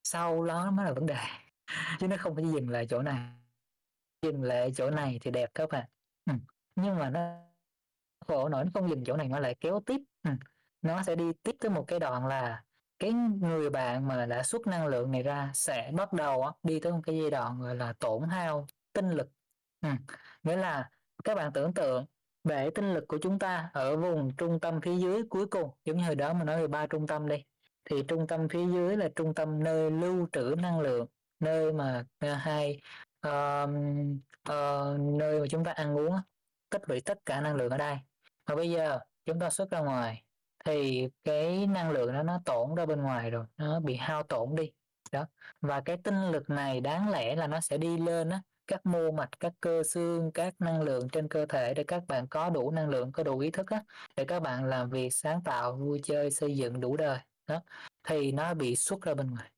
sau đó mới là vấn đề (laughs) chứ nó không phải dừng lại chỗ này dừng lại chỗ này thì đẹp các bạn ừ. nhưng mà nó khổ nổi, nó không dừng chỗ này, nó lại kéo tiếp ừ. nó sẽ đi tiếp tới một cái đoạn là cái người bạn mà đã xuất năng lượng này ra sẽ bắt đầu đi tới một cái giai đoạn gọi là tổn hao tinh lực ừ. nghĩa là các bạn tưởng tượng bể tinh lực của chúng ta ở vùng trung tâm phía dưới cuối cùng, giống như hồi đó mình nói về ba trung tâm đi, thì trung tâm phía dưới là trung tâm nơi lưu trữ năng lượng, nơi mà à, hai uh, uh, nơi mà chúng ta ăn uống tích lũy tất cả năng lượng ở đây. Và bây giờ chúng ta xuất ra ngoài thì cái năng lượng đó nó tổn ra bên ngoài rồi nó bị hao tổn đi. Đó. Và cái tinh lực này đáng lẽ là nó sẽ đi lên á các mô mạch các cơ xương các năng lượng trên cơ thể để các bạn có đủ năng lượng có đủ ý thức á để các bạn làm việc sáng tạo vui chơi xây dựng đủ đời. Đó. Thì nó bị xuất ra bên ngoài.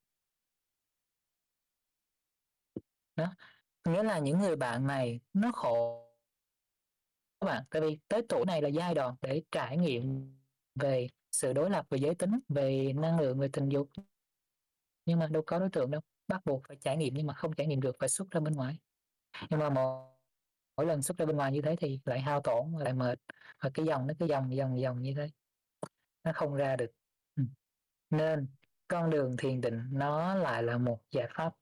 Đó nghĩa là những người bạn này nó khổ các bạn. Tại vì tới tuổi này là giai đoạn để trải nghiệm về sự đối lập về giới tính về năng lượng về tình dục. Nhưng mà đâu có đối tượng đâu. Bắt buộc phải trải nghiệm nhưng mà không trải nghiệm được phải xuất ra bên ngoài. Nhưng mà mỗi, mỗi lần xuất ra bên ngoài như thế thì lại hao tổn lại mệt. Và cái dòng nó cứ dòng dòng dòng như thế. Nó không ra được. Ừ. Nên con đường thiền định nó lại là một giải pháp.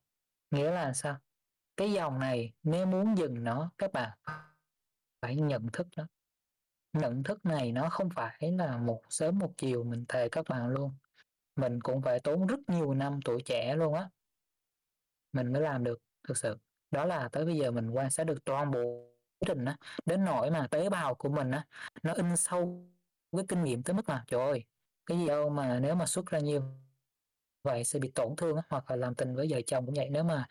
Nghĩa là sao? Cái dòng này nếu muốn dừng nó các bạn phải nhận thức nó. Nhận thức này nó không phải là một sớm một chiều mình thề các bạn luôn. Mình cũng phải tốn rất nhiều năm tuổi trẻ luôn á. Mình mới làm được thực sự. Đó là tới bây giờ mình quan sát được toàn bộ quá trình á. Đến nỗi mà tế bào của mình á nó in sâu cái kinh nghiệm tới mức mà trời ơi cái gì đâu mà nếu mà xuất ra nhiều vậy sẽ bị tổn thương á, hoặc là làm tình với vợ chồng cũng vậy. Nếu mà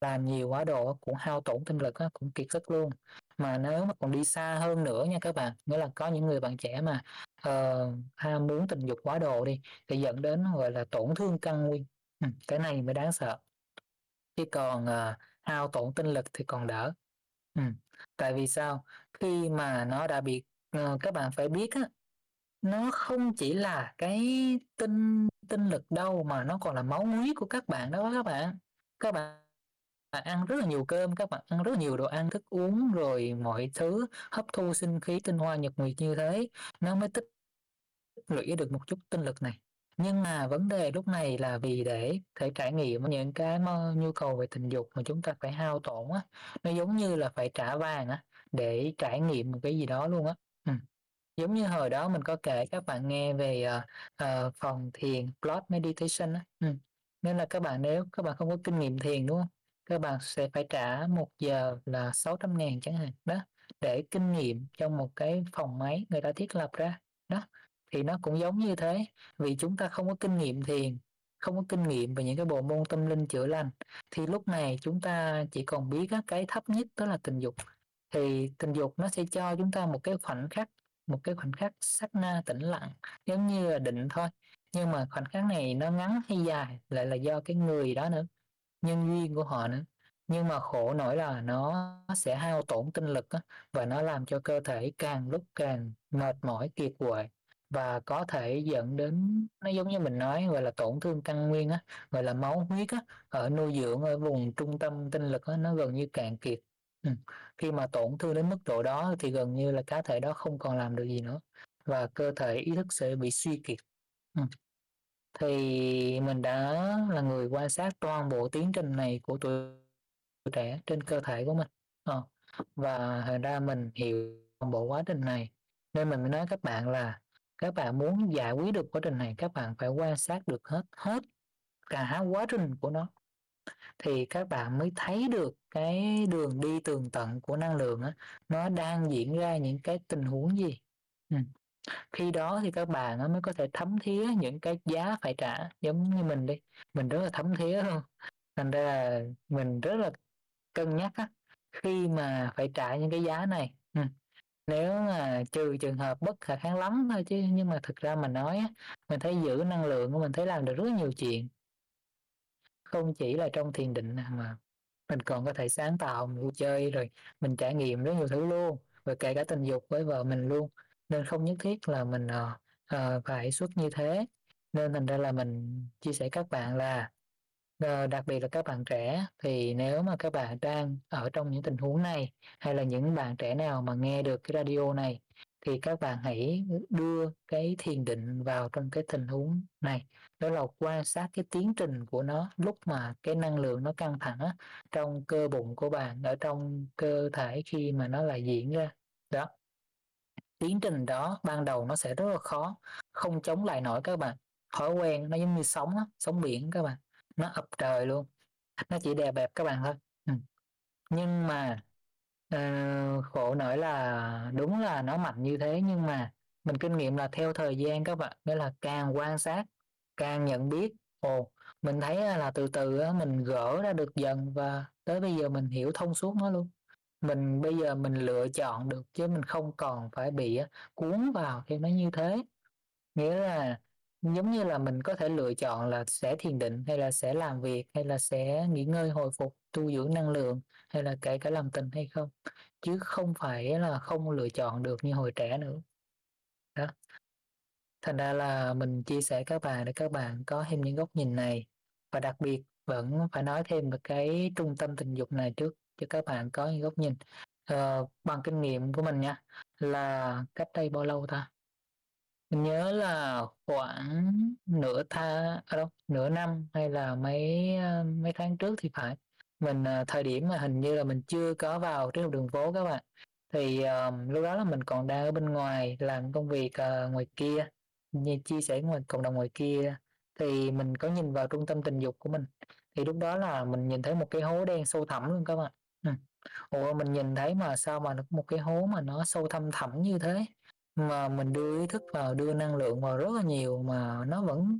làm nhiều quá độ cũng hao tổn tinh lực á, cũng kiệt sức luôn. Mà nếu mà còn đi xa hơn nữa nha các bạn nghĩa là có những người bạn trẻ mà uh, ham muốn tình dục quá độ đi thì dẫn đến gọi là tổn thương căn nguyên. Ừ, cái này mới đáng sợ. Chứ còn uh, hao tổn tinh lực thì còn đỡ. Ừ. tại vì sao? Khi mà nó đã bị uh, các bạn phải biết á nó không chỉ là cái tinh tinh lực đâu mà nó còn là máu huyết của các bạn đó các bạn. Các bạn ăn rất là nhiều cơm các bạn ăn rất là nhiều đồ ăn thức uống rồi mọi thứ hấp thu sinh khí tinh hoa nhật nguyệt như thế. Nó mới tích lũy được một chút tinh lực này. Nhưng mà vấn đề lúc này là vì để thể trải nghiệm những cái nhu cầu về tình dục mà chúng ta phải hao tổn á. Nó giống như là phải trả vàng á để trải nghiệm một cái gì đó luôn á. Ừ. giống như hồi đó mình có kể các bạn nghe về uh, uh, phòng thiền plot meditation á. Ừ. nên là các bạn nếu các bạn không có kinh nghiệm thiền đúng không? Các bạn sẽ phải trả một giờ là 600 ngàn chẳng hạn, đó, để kinh nghiệm trong một cái phòng máy người ta thiết lập ra, đó. Thì nó cũng giống như thế, vì chúng ta không có kinh nghiệm thiền, không có kinh nghiệm về những cái bộ môn tâm linh chữa lành, thì lúc này chúng ta chỉ còn biết cái thấp nhất đó là tình dục. Thì tình dục nó sẽ cho chúng ta một cái khoảnh khắc, một cái khoảnh khắc sát na tĩnh lặng, giống như là định thôi. Nhưng mà khoảnh khắc này nó ngắn hay dài lại là do cái người đó nữa nhân duyên của họ nữa. Nhưng mà khổ nổi là nó sẽ hao tổn tinh lực á, và nó làm cho cơ thể càng lúc càng mệt mỏi kiệt quệ và có thể dẫn đến nó giống như mình nói gọi là tổn thương căn nguyên á gọi là máu huyết á ở nuôi dưỡng ở vùng trung tâm tinh lực á, nó gần như cạn kiệt. Ừ. khi mà tổn thương đến mức độ đó thì gần như là cá thể đó không còn làm được gì nữa và cơ thể ý thức sẽ bị suy kiệt. Ừ thì mình đã là người quan sát toàn bộ tiến trình này của tuổi trẻ trên cơ thể của mình ờ. và thành ra mình hiểu toàn bộ quá trình này nên mình mới nói các bạn là các bạn muốn giải quyết được quá trình này các bạn phải quan sát được hết hết cả quá trình của nó thì các bạn mới thấy được cái đường đi tường tận của năng lượng đó, nó đang diễn ra những cái tình huống gì ừ khi đó thì các bạn mới có thể thấm thía những cái giá phải trả, giống như mình đi. Mình rất là thấm thía luôn. Thành ra là mình rất là cân nhắc á, khi mà phải trả những cái giá này. Ừ. nếu mà trừ trường hợp bất khả kháng lắm thôi chứ, nhưng mà thực ra mình nói á, mình thấy giữ năng lượng của mình thấy làm được rất nhiều chuyện. Không chỉ là trong thiền định mà mình còn có thể sáng tạo mình vui chơi, rồi mình trải nghiệm rất nhiều thứ luôn và kể cả tình dục với vợ mình luôn nên không nhất thiết là mình uh, uh, phải xuất như thế. Nên thành ra là mình chia sẻ các bạn là uh, đặc biệt là các bạn trẻ thì nếu mà các bạn đang ở trong những tình huống này hay là những bạn trẻ nào mà nghe được cái radio này thì các bạn hãy đưa cái thiền định vào trong cái tình huống này. Đó là quan sát cái tiến trình của nó lúc mà cái năng lượng nó căng thẳng á, trong cơ bụng của bạn ở trong cơ thể khi mà nó lại diễn ra. Đó tiến trình đó ban đầu nó sẽ rất là khó không chống lại nổi các bạn. Thói quen nó giống như sóng á, sóng biển các bạn. Nó ập trời luôn. Nó chỉ đè bẹp các bạn thôi. Ừ. nhưng mà uh, khổ nổi là đúng là nó mạnh như thế nhưng mà mình kinh nghiệm là theo thời gian các bạn. Nghĩa là càng quan sát càng nhận biết ồ mình thấy là từ từ mình gỡ ra được dần và tới bây giờ mình hiểu thông suốt nó luôn mình bây giờ mình lựa chọn được chứ mình không còn phải bị cuốn vào thì nó như thế. Nghĩa là giống như là mình có thể lựa chọn là sẽ thiền định hay là sẽ làm việc hay là sẽ nghỉ ngơi hồi phục, tu dưỡng năng lượng hay là kể cả làm tình hay không. Chứ không phải là không lựa chọn được như hồi trẻ nữa. Đó. Thành ra là mình chia sẻ các bạn để các bạn có thêm những góc nhìn này. Và đặc biệt vẫn phải nói thêm về cái trung tâm tình dục này trước cho các bạn có những góc nhìn uh, bằng kinh nghiệm của mình nha. Là cách đây bao lâu ta? Mình nhớ là khoảng nửa tháng à đâu nửa năm hay là mấy ờ, mấy tháng trước thì phải. Mình ờ, thời điểm mà hình như là mình chưa có vào trên đường phố các bạn. Thì um, lúc đó là mình còn đang ở bên ngoài làm công việc uh, ngoài kia như chia sẻ ngoài cộng đồng ngoài kia. Thì mình có nhìn vào trung tâm tình dục của mình. Thì lúc đó là mình nhìn thấy một cái hố đen sâu thẳm luôn các bạn ủa mình nhìn thấy mà sao mà một cái hố mà nó sâu thăm thẳm như thế? Mà mình đưa ý thức vào đưa năng lượng vào rất là nhiều mà nó vẫn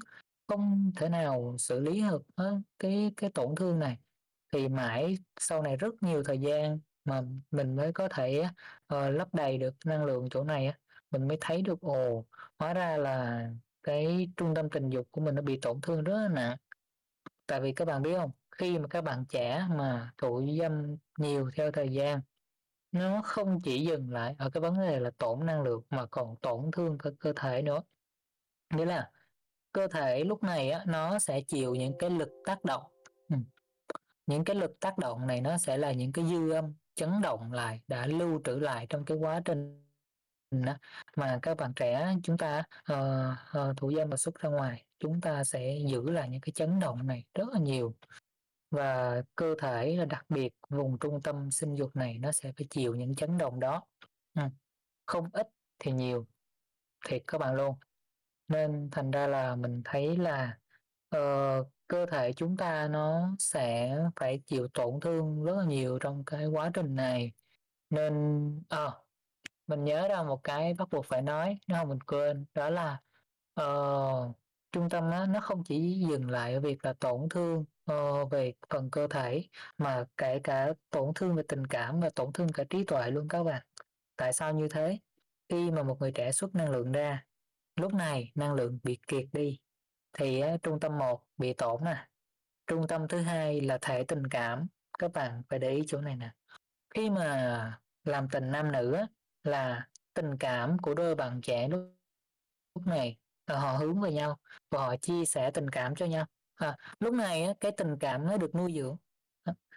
không thể nào xử lý được cái cái tổn thương này. Thì mãi sau này rất nhiều thời gian mà mình mới có thể uh, lấp đầy được năng lượng chỗ này á mình mới thấy được ồ hóa ra là cái trung tâm tình dục của mình nó bị tổn thương rất là nặng. Tại vì các bạn biết không khi mà các bạn trẻ mà thụ dâm nhiều theo thời gian nó không chỉ dừng lại ở cái vấn đề là tổn năng lượng mà còn tổn thương cơ, cơ thể nữa nghĩa là cơ thể lúc này á, nó sẽ chịu những cái lực tác động ừ. những cái lực tác động này nó sẽ là những cái dư âm chấn động lại đã lưu trữ lại trong cái quá trình đó. mà các bạn trẻ chúng ta ờ, ờ, uh, uh, thủ dâm và xuất ra ngoài chúng ta sẽ giữ lại những cái chấn động này rất là nhiều và cơ thể là đặc biệt vùng trung tâm sinh dục này nó sẽ phải chịu những chấn động đó. Ừ, không ít thì nhiều thiệt các bạn luôn. Nên thành ra là mình thấy là uh, cơ thể chúng ta nó sẽ phải chịu tổn thương rất là nhiều trong cái quá trình này. Nên à, mình nhớ ra một cái bắt buộc phải nói nếu không mình quên đó là uh, trung tâm á, nó không chỉ dừng lại ở việc là tổn thương Ờ, về phần cơ thể mà kể cả tổn thương về tình cảm và tổn thương cả trí tuệ luôn các bạn. Tại sao như thế? Khi mà một người trẻ xuất năng lượng ra lúc này năng lượng bị kiệt đi thì trung tâm một bị tổn nè. Trung tâm thứ hai là thể tình cảm. Các bạn phải để ý chỗ này nè. Khi mà làm tình nam nữ á, là tình cảm của đôi bạn trẻ lúc, lúc này ờ, họ hướng về nhau và họ chia sẻ tình cảm cho nhau à, lúc này cái tình cảm nó được nuôi dưỡng.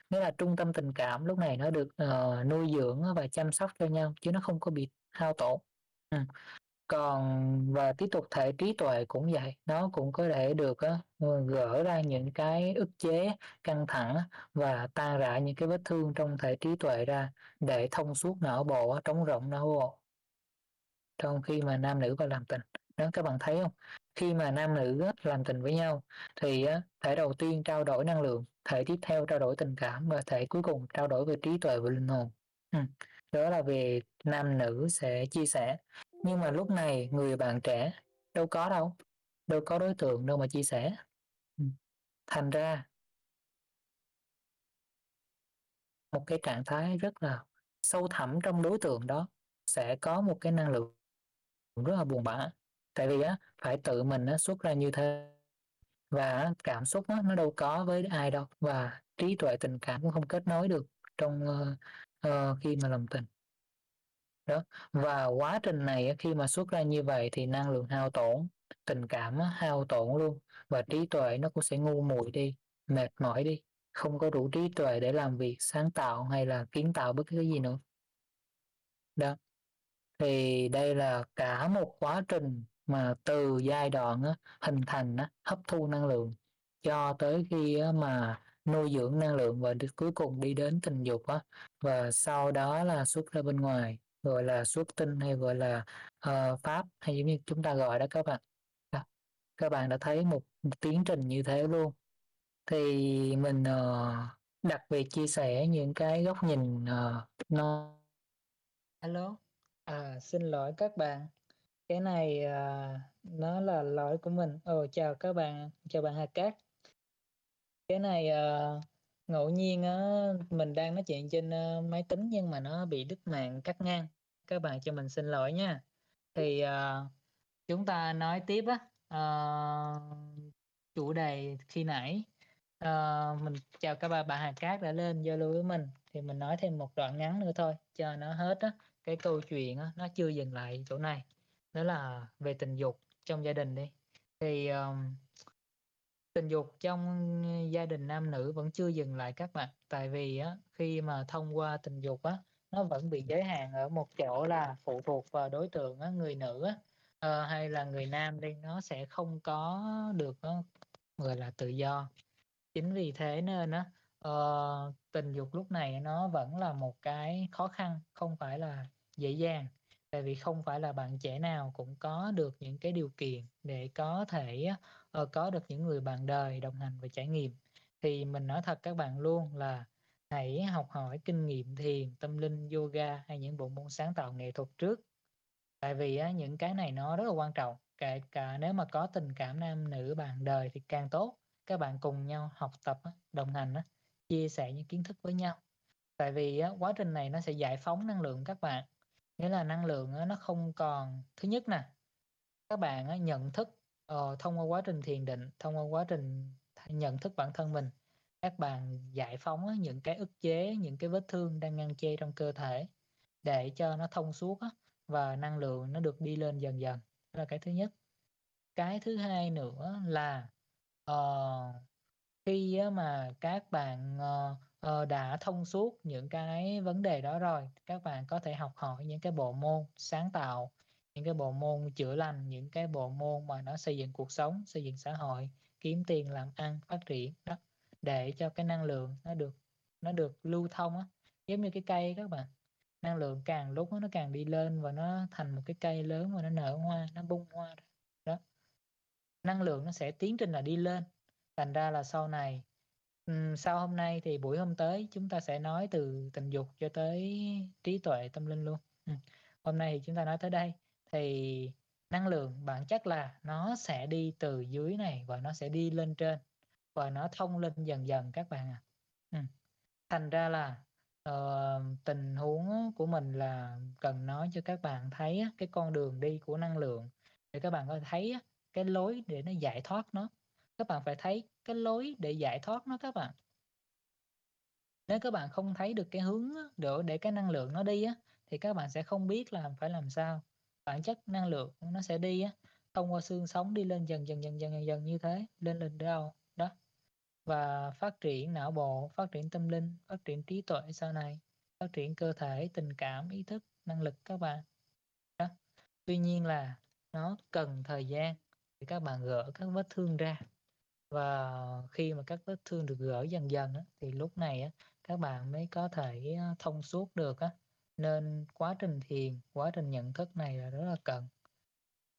Nghĩa là trung tâm tình cảm lúc này nó được uh, nuôi dưỡng và chăm sóc cho nhau chứ nó không có bị hao tổn. Ừ. còn và tiếp tục thể trí tuệ cũng vậy nó cũng có thể được uh, gỡ ra những cái ức chế căng thẳng và tan rã những cái vết thương trong thể trí tuệ ra để thông suốt não bộ trống rộng não bộ. Trong khi mà nam nữ vào làm tình. Đó các bạn thấy không? Khi mà nam nữ làm tình với nhau thì thể đầu tiên trao đổi năng lượng, thể tiếp theo trao đổi tình cảm và thể cuối cùng trao đổi về trí tuệ và linh hồn ừ. đó là về nam nữ sẽ chia sẻ nhưng mà lúc này người bạn trẻ đâu có đâu đâu có đối tượng đâu mà chia sẻ ừ. thành ra một cái trạng thái rất là sâu thẳm trong đối tượng đó sẽ có một cái năng lượng rất là buồn bã tại vì á phải tự mình á, xuất ra như thế. Và cảm xúc á, nó đâu có với ai đâu. Và trí tuệ tình cảm cũng không kết nối được trong uh, uh, khi mà làm tình. Đó. Và quá trình này khi mà xuất ra như vậy thì năng lượng hao tổn tình cảm hao tổn luôn. Và trí tuệ nó cũng sẽ ngu muội đi mệt mỏi đi. Không có đủ trí tuệ để làm việc sáng tạo hay là kiến tạo bất cứ cái gì nữa. Đó. Thì đây là cả một quá trình mà từ giai đoạn á, hình thành á, hấp thu năng lượng cho tới khi á, mà nuôi dưỡng năng lượng và cuối cùng đi đến tình dục á. Và sau đó là xuất ra bên ngoài gọi là xuất tinh hay gọi là uh, pháp hay giống như chúng ta gọi đó các bạn. Các bạn đã thấy một tiến trình như thế luôn. Thì mình uh, đặc biệt chia sẻ những cái góc nhìn uh, nó alo à xin lỗi các bạn cái này uh, nó là lỗi của mình. Ồ chào các bạn chào bạn Hà Cát. Cái này uh, ngẫu nhiên á mình đang nói chuyện trên uh, máy tính nhưng mà nó bị đứt mạng cắt ngang. Các bạn cho mình xin lỗi nha. Thì uh, chúng ta nói tiếp á uh, chủ đề khi nãy. Uh, mình chào các bạn bạn Hà Cát đã lên giao lưu với mình. Thì mình nói thêm một đoạn ngắn nữa thôi cho nó hết á. Cái câu chuyện á nó chưa dừng lại chỗ này đó là về tình dục trong gia đình đi. Thì um, tình dục trong gia đình nam nữ vẫn chưa dừng lại các bạn. Tại vì á khi mà thông qua tình dục á nó vẫn bị giới hạn ở một chỗ là phụ thuộc vào đối tượng á, người nữ á, uh, hay là người nam đi nó sẽ không có được nó gọi là tự do. Chính vì thế nên á uh, tình dục lúc này nó vẫn là một cái khó khăn không phải là dễ dàng tại vì không phải là bạn trẻ nào cũng có được những cái điều kiện để có thể uh, có được những người bạn đời đồng hành và trải nghiệm. Thì mình nói thật các bạn luôn là hãy học hỏi kinh nghiệm thiền tâm linh yoga hay những bộ môn sáng tạo nghệ thuật trước. Tại vì uh, những cái này nó rất là quan trọng kể cả nếu mà có tình cảm nam nữ bạn đời thì càng tốt. Các bạn cùng nhau học tập đồng hành chia sẻ những kiến thức với nhau. Tại vì quá trình này nó sẽ giải phóng năng lượng các bạn nghĩa là năng lượng nó không còn. Thứ nhất nè các bạn nhận thức uh, thông qua quá trình thiền định thông qua quá trình nhận thức bản thân mình các bạn giải phóng những cái ức chế những cái vết thương đang ngăn che trong cơ thể để cho nó thông suốt và năng lượng nó được đi lên dần dần. Đó là cái thứ nhất. Cái thứ hai nữa là uh, khi mà các bạn uh, uh, đã thông suốt những cái vấn đề đó rồi. Các bạn có thể học hỏi những cái bộ môn sáng tạo những cái bộ môn chữa lành những cái bộ môn mà nó xây dựng cuộc sống xây dựng xã hội kiếm tiền làm ăn phát triển đó để cho cái năng lượng nó được nó được lưu thông á. Giống như cái cây các bạn năng lượng càng lúc nó càng đi lên và nó thành một cái cây lớn và nó nở hoa nó bung hoa đó. Năng lượng nó sẽ tiến trình là đi lên. Thành ra là sau này sau hôm nay thì buổi hôm tới chúng ta sẽ nói từ tình dục cho tới trí tuệ tâm linh luôn. Hôm nay thì chúng ta nói tới đây. Thì năng lượng bản chất là nó sẽ đi từ dưới này và nó sẽ đi lên trên và nó thông lên dần dần các bạn à ừ. thành ra là uh, tình huống của mình là cần nói cho các bạn thấy cái con đường đi của năng lượng để các bạn có thể thấy cái lối để nó giải thoát nó. Các bạn phải thấy cái lối để giải thoát nó các bạn. Nếu các bạn không thấy được cái hướng để để cái năng lượng nó đi á thì các bạn sẽ không biết là phải làm sao. Bản chất năng lượng nó sẽ đi á thông qua xương sống đi lên dần dần dần dần dần, dần như thế lên lên đâu đó. Và phát triển não bộ phát triển tâm linh phát triển trí tuệ sau này phát triển cơ thể tình cảm ý thức năng lực các bạn đó. Tuy nhiên là nó cần thời gian để các bạn gỡ các vết thương ra và khi mà các vết thương được gỡ dần dần á, thì lúc này á, các bạn mới có thể thông suốt được á. nên quá trình thiền quá trình nhận thức này là rất là cần.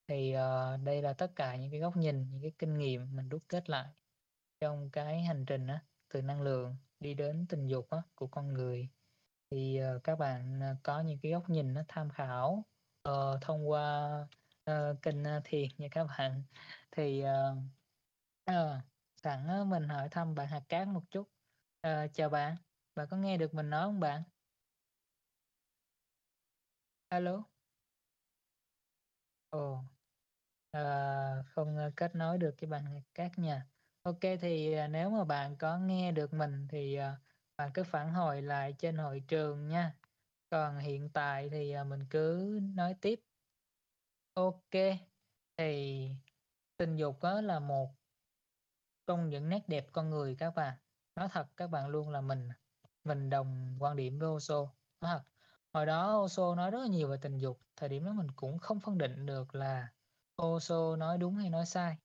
Thì uh, đây là tất cả những cái góc nhìn những cái kinh nghiệm mình đúc kết lại trong cái hành trình á, từ năng lượng đi đến tình dục á, của con người. Thì uh, các bạn ờ, có những cái góc nhìn nó tham khảo uh, thông qua uh, kênh thiền nha các bạn. Thì uh, ờ, sẵn mình hỏi thăm bạn hạt cát một chút. Ờ, chào bạn. Bạn có nghe được mình nói không bạn? Alo? Ồ ờ, không ờ, kết nối được cái bạn hạt cát nha. Ok thì ờ, nếu mà bạn có nghe được mình thì ờ, bạn cứ phản hồi lại trên hội trường nha. Còn hiện tại thì mình cứ nói tiếp. Ok thì tình dục đó là một trong những nét đẹp con người các bạn. Nói thật, các bạn luôn là mình. Mình đồng quan điểm với Oso. Nói thật, hồi đó Oso nói rất là nhiều về tình dục. Thời điểm đó mình cũng không phân định được là Oso nói đúng hay nói sai.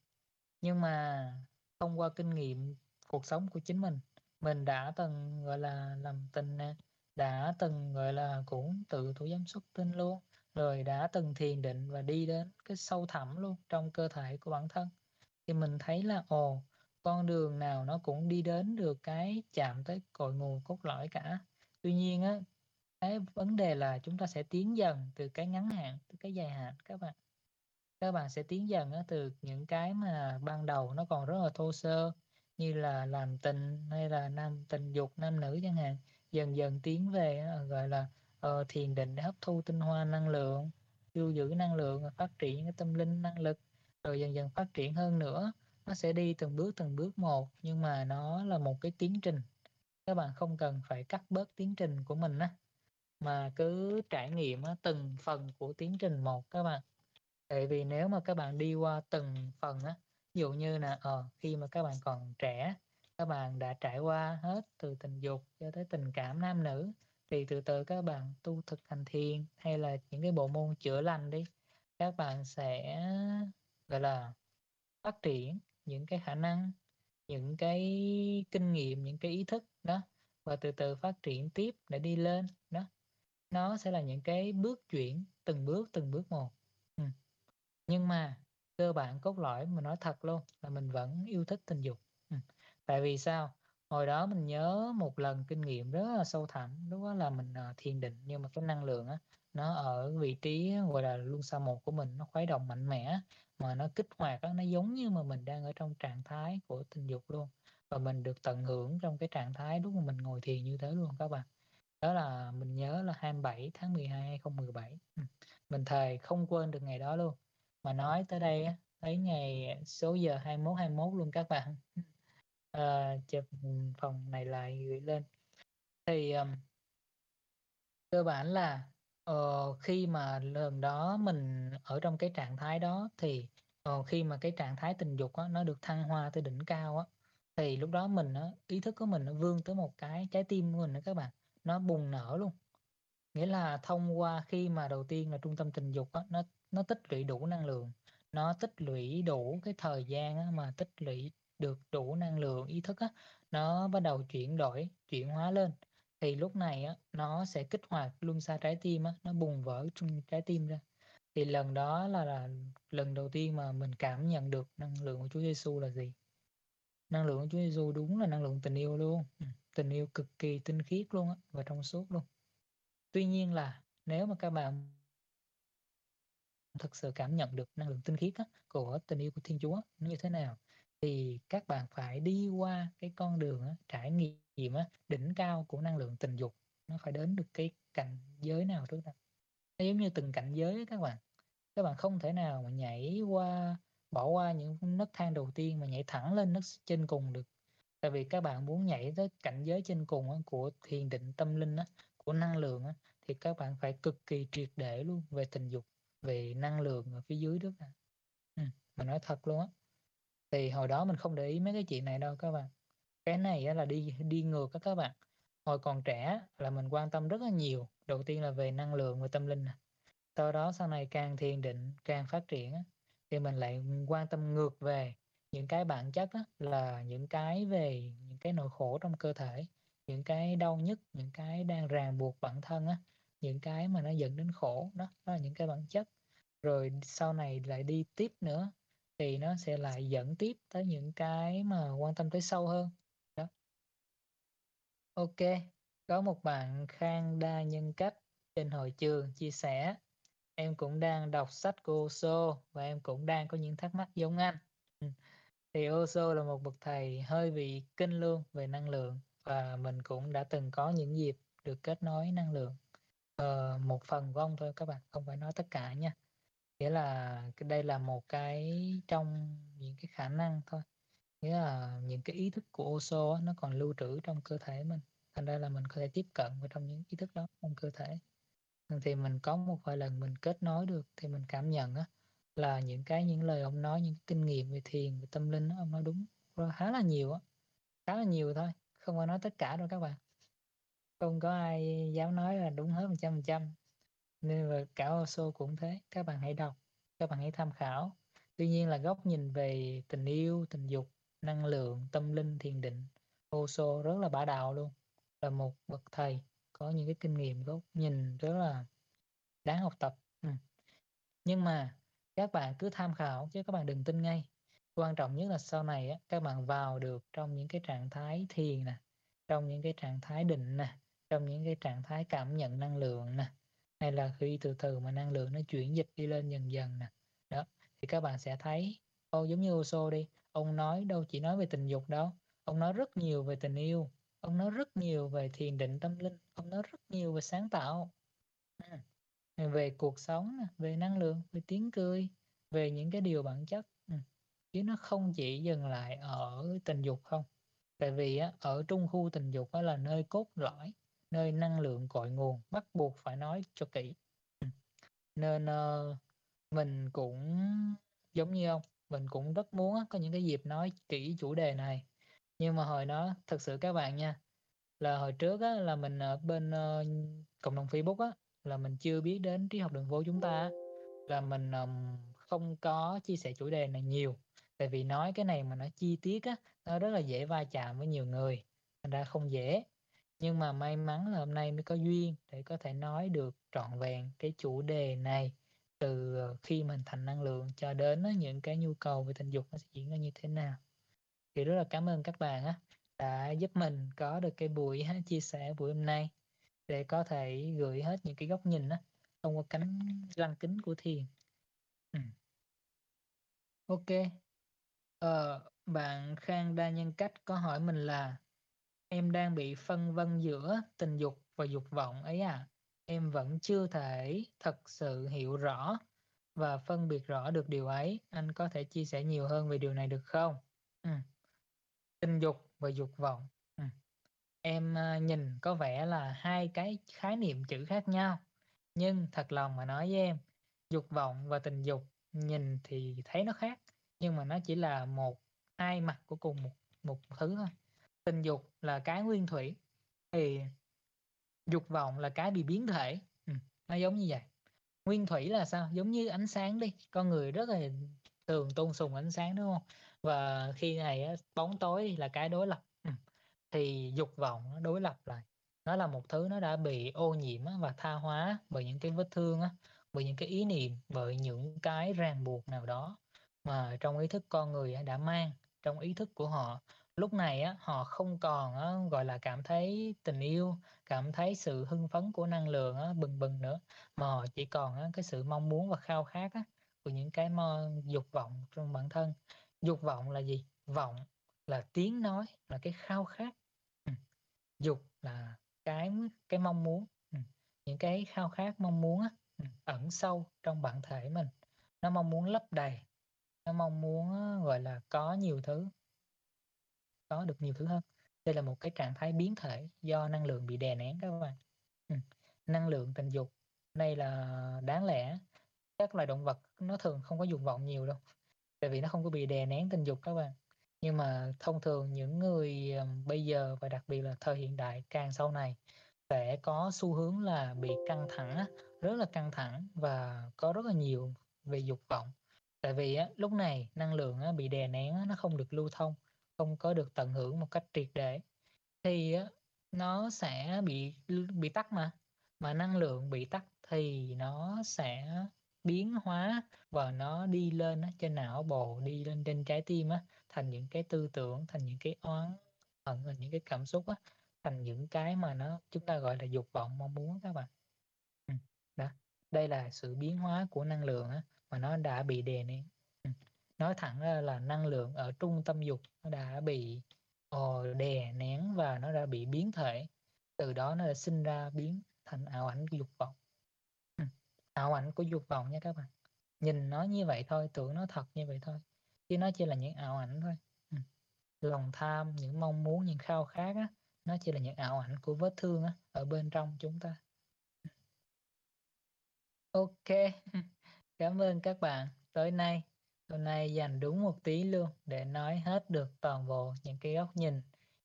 Nhưng mà thông qua kinh nghiệm cuộc sống của chính mình mình đã từng, gọi là, làm tình nè, đã từng, gọi là, cũng tự thủ dâm xuất tinh luôn, rồi đã từng thiền định và đi đến cái sâu thẳm luôn trong cơ thể của bản thân. Thì mình thấy là, ồ con đường nào nó cũng đi đến được cái chạm tới cội nguồn cốt lõi cả. Tuy nhiên á cái vấn đề là chúng ta sẽ tiến dần từ cái ngắn hạn tới cái dài hạn các bạn. Các bạn sẽ tiến dần á, từ những cái mà ban đầu nó còn rất là thô sơ như là làm tình hay là nam tình dục nam nữ chẳng hạn dần dần tiến về á, gọi là uh, thiền định để hấp thu tinh hoa năng lượng lưu giữ năng lượng phát triển cái tâm linh năng lực rồi dần dần phát triển hơn nữa nó sẽ đi từng bước từng bước một nhưng mà nó là một cái tiến trình. Các bạn không cần phải cắt bớt tiến trình của mình á mà cứ trải nghiệm á, từng phần của tiến trình một các bạn. Tại vì nếu mà các bạn đi qua từng phần á ví dụ như là ờ khi mà các bạn còn trẻ các bạn đã trải qua hết từ tình dục cho tới tình cảm nam nữ thì từ từ các bạn tu thực hành thiền hay là những cái bộ môn chữa lành đi các bạn sẽ gọi là phát triển những cái khả năng, những cái kinh nghiệm, những cái ý thức đó, và từ từ phát triển tiếp để đi lên đó nó sẽ là những cái bước chuyển, từng bước từng bước một ừ. nhưng mà cơ bản cốt lõi mà nói thật luôn là mình vẫn yêu thích tình dục ừ. tại vì sao hồi đó mình nhớ một lần kinh nghiệm rất là sâu thẳm, lúc đó là mình ờ, thiền định, nhưng mà cái năng lượng á, nó ở vị trí gọi là luân xa một của mình, nó khuấy động mạnh mẽ mà nó kích hoạt đó, nó giống như mà mình đang ở trong trạng thái của tình dục luôn. Và mình được tận hưởng trong cái trạng thái lúc mà mình ngồi thiền như thế luôn các bạn. Đó là mình nhớ là 27 tháng 12 2017 ừ, mình thề không quên được ngày đó luôn. Mà nói tới đây tới thấy ngày số giờ 21 21 luôn các bạn. À, (laughs) chụp phòng này lại gửi lên. Thì um, cơ bản là Ờ, khi mà lần đó mình ở trong cái trạng thái đó thì ờ, khi mà cái trạng thái tình dục á, nó được thăng hoa tới đỉnh cao á thì lúc đó mình á, ý thức của mình nó vươn tới một cái trái tim của mình đó các bạn nó bùng nở luôn. Nghĩa là thông qua khi mà đầu tiên là trung tâm tình dục á, nó nó tích lũy đủ năng lượng nó tích lũy đủ cái thời gian á, mà tích lũy được đủ năng lượng ý thức á, nó bắt đầu chuyển đổi chuyển hóa lên thì lúc này á nó sẽ kích hoạt luân xa trái tim á nó bùng vỡ trong trái tim ra. Thì lần đó là, là lần đầu tiên mà mình cảm nhận được năng lượng của Chúa Giêsu là gì? Năng lượng của Chúa Giêsu đúng là năng lượng tình yêu luôn. Ừ, tình yêu cực kỳ tinh khiết luôn á và trong suốt luôn. Tuy nhiên là nếu mà các bạn thực sự cảm nhận được năng lượng tinh khiết á, của tình yêu của Thiên Chúa nó như thế nào? Thì các bạn phải đi qua cái con đường á, trải nghiệm á, đỉnh cao của năng lượng tình dục. Nó phải đến được cái cảnh giới nào trước đó nó giống như từng cảnh giới các bạn. Các bạn không thể nào mà nhảy qua bỏ qua những nấc thang đầu tiên mà nhảy thẳng lên nấc trên cùng được. Tại vì các bạn muốn nhảy tới cảnh giới trên cùng á, của thiền định tâm linh á, của năng lượng á, thì các bạn phải cực kỳ triệt để luôn về tình dục về năng lượng ở phía dưới đó ừ, mà nói thật luôn á thì hồi đó mình không để ý mấy cái chuyện này đâu các bạn. Cái này là đi đi ngược các các bạn. Hồi còn trẻ là mình quan tâm rất là nhiều. Đầu tiên là về năng lượng và tâm linh sau đó sau này càng thiền định càng phát triển thì mình lại quan tâm ngược về những cái bản chất là những cái về những cái nỗi khổ trong cơ thể những cái đau nhức những cái đang ràng buộc bản thân á những cái mà nó dẫn đến khổ đó, đó là những cái bản chất. Rồi sau này lại đi tiếp nữa thì nó sẽ lại dẫn tiếp tới những cái mà quan tâm tới sâu hơn. Đó. Ok có một bạn khang đa nhân cách trên hội trường chia sẻ em cũng đang đọc sách của Osho và em cũng đang có những thắc mắc giống anh. Ừ. Thì Osho là một bậc thầy hơi bị kinh luôn về năng lượng và mình cũng đã từng có những dịp được kết nối năng lượng. Ờ, một phần của ông thôi các bạn không phải nói tất cả nha nghĩa là đây là một cái trong những cái khả năng thôi. Nghĩa là những cái ý thức của Oso nó còn lưu trữ trong cơ thể mình. Thành ra là mình có thể tiếp cận vào trong những ý thức đó trong cơ thể. Thì mình có một vài lần mình kết nối được thì mình cảm nhận á là những cái những lời ông nói những kinh nghiệm về thiền về tâm linh đó, ông nói đúng khá là nhiều á. Khá là nhiều thôi không có nói tất cả đâu các bạn. Không có ai dám nói là đúng hết một trăm phần trăm nên là cả Osho cũng thế các bạn hãy đọc các bạn hãy tham khảo. Tuy nhiên là góc nhìn về tình yêu tình dục năng lượng tâm linh thiền định Osho rất là bá đạo luôn là một bậc thầy có những cái kinh nghiệm góc nhìn rất là đáng học tập. Ừ. nhưng mà các bạn cứ tham khảo chứ các bạn đừng tin ngay. Quan trọng nhất là sau này á, các bạn vào được trong những cái trạng thái thiền nè trong những cái trạng thái định nè trong những cái trạng thái cảm nhận năng lượng nè hay là khi từ từ mà năng lượng nó chuyển dịch đi lên dần dần nè. Đó thì các bạn sẽ thấy ô giống như Oso đi ông nói đâu chỉ nói về tình dục đâu ông nói rất nhiều về tình yêu ông nói rất nhiều về thiền định tâm linh ông nói rất nhiều về sáng tạo. Ừ, về cuộc sống về năng lượng về tiếng cười về những cái điều bản chất. Ừ, chứ nó không chỉ dừng lại ở tình dục không. Tại vì á, ở trung khu tình dục đó là nơi cốt lõi nơi năng lượng cội nguồn bắt buộc phải nói cho kỹ. Nên uh, mình cũng giống như ông mình cũng rất muốn có những cái dịp nói kỹ chủ đề này. Nhưng mà hồi đó thật sự các bạn nha là hồi trước á, là mình ở bên uh, cộng đồng Facebook á là mình chưa biết đến trí học đường phố chúng ta là mình um, không có chia sẻ chủ đề này nhiều. Tại vì nói cái này mà nó chi tiết á nó rất là dễ va chạm với nhiều người thành ra không dễ nhưng mà may mắn là hôm nay mới có duyên để có thể nói được trọn vẹn cái chủ đề này. Từ ờ, khi mình thành năng lượng cho đến những cái nhu cầu về tình dục nó sẽ diễn ra như thế nào. Thì rất là cảm ơn các bạn á đã giúp mình có được cái buổi chia sẻ buổi hôm nay để có thể gửi hết những cái góc nhìn á thông qua cánh lăng kính của thiền. Ừ. ok. Ờ, bạn khang đa nhân cách có hỏi mình là em đang bị phân vân giữa tình dục và dục vọng ấy à. Em vẫn chưa thể thật sự hiểu rõ và phân biệt rõ được điều ấy. Anh có thể chia sẻ nhiều hơn về điều này được không? Ừ. tình dục và dục vọng. Ừ. em à, nhìn có vẻ là hai cái khái niệm chữ khác nhau, nhưng thật lòng mà nói với em, dục vọng và tình dục nhìn thì thấy nó khác, nhưng mà nó chỉ là một hai mặt của cùng một một thứ thôi tình dục là cái nguyên thủy thì dục vọng là cái bị biến thể. Ừ, nó giống như vậy. Nguyên thủy là sao? Giống như ánh sáng đi con người rất là thường tôn sùng ánh sáng đúng không? Và khi này bóng tối là cái đối lập. Ừ. thì dục vọng nó đối lập lại. Nó là một thứ nó đã bị ô nhiễm và tha hóa bởi những cái vết thương bởi những cái ý niệm bởi những cái ràng buộc nào đó mà trong ý thức con người đã mang trong ý thức của họ lúc này á họ không còn á, gọi là cảm thấy tình yêu cảm thấy sự hưng phấn của năng lượng á, bừng bừng nữa mà họ chỉ còn á, cái sự mong muốn và khao khát á, của những cái mơ dục vọng trong bản thân dục vọng là gì vọng là tiếng nói là cái khao khát ừ. dục là cái cái mong muốn ừ. những cái khao khát mong muốn á, ừ. ẩn sâu trong bản thể mình nó mong muốn lấp đầy nó mong muốn gọi là có nhiều thứ có được nhiều thứ hơn. Đây là một cái trạng thái biến thể do năng lượng bị đè nén các bạn. Ừ. năng lượng tình dục. Đây là đáng lẽ. Các loài động vật nó thường không có dục vọng nhiều đâu tại vì nó không có bị đè nén tình dục các bạn. Nhưng mà thông thường những người bây giờ và đặc biệt là thời hiện đại càng sau này sẽ có xu hướng là bị căng thẳng rất là căng thẳng và có rất là nhiều về dục vọng. Tại vì á, lúc này năng lượng á, bị đè nén á, nó không được lưu thông, không có được tận hưởng một cách triệt để thì nó sẽ bị bị tắt mà. Mà năng lượng bị tắt thì nó sẽ biến hóa và nó đi lên á, trên não bộ, đi lên trên trái tim á, thành những cái tư tưởng, thành những cái oán hận, thành những cái cảm xúc á, thành những cái mà nó chúng ta gọi là dục vọng mong muốn các bạn. Ừ, đó, đây là sự biến hóa của năng lượng á, mà nó đã bị đè nén. Nói thẳng ra là năng lượng ở trung tâm dục nó đã bị ờ, đè nén và nó đã bị biến thể. Từ đó nó đã sinh ra biến thành ảo ảnh dục vọng. Ừ, ảo ảnh của dục vọng nha các bạn. Nhìn nó như vậy thôi, tưởng nó thật như vậy thôi, chứ nó chỉ là những ảo ảnh thôi. Ừ, lòng tham, những mong muốn, những khao khát á, nó chỉ là những ảo ảnh của vết thương á, ở bên trong chúng ta. Ừ. OK, (laughs) cảm ơn các bạn. tới nay hôm nay dành đúng một tí luôn để nói hết được toàn bộ những cái góc nhìn,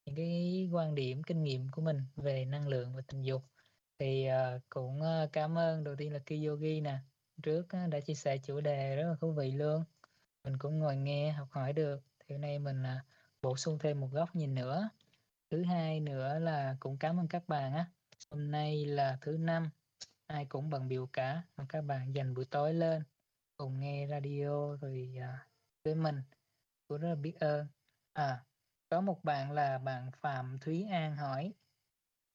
những cái quan điểm, kinh nghiệm của mình về năng lượng và tình dục. Thì, uh, cũng, uh, cảm ơn đầu tiên là Kiyogi nè, trước uh, đã chia sẻ chủ đề rất là thú vị luôn. Mình cũng ngồi nghe, học hỏi được, thì hôm nay mình, uh, bổ sung thêm một góc nhìn nữa. Thứ hai nữa là cũng cảm ơn các bạn á, hôm nay là thứ Năm, ai cũng bận biểu cả, mà các bạn dành buổi tối lên cùng nghe radio rồi, à, với mình, cũng rất là biết ơn. À, có một bạn là bạn Phạm Thúy An hỏi: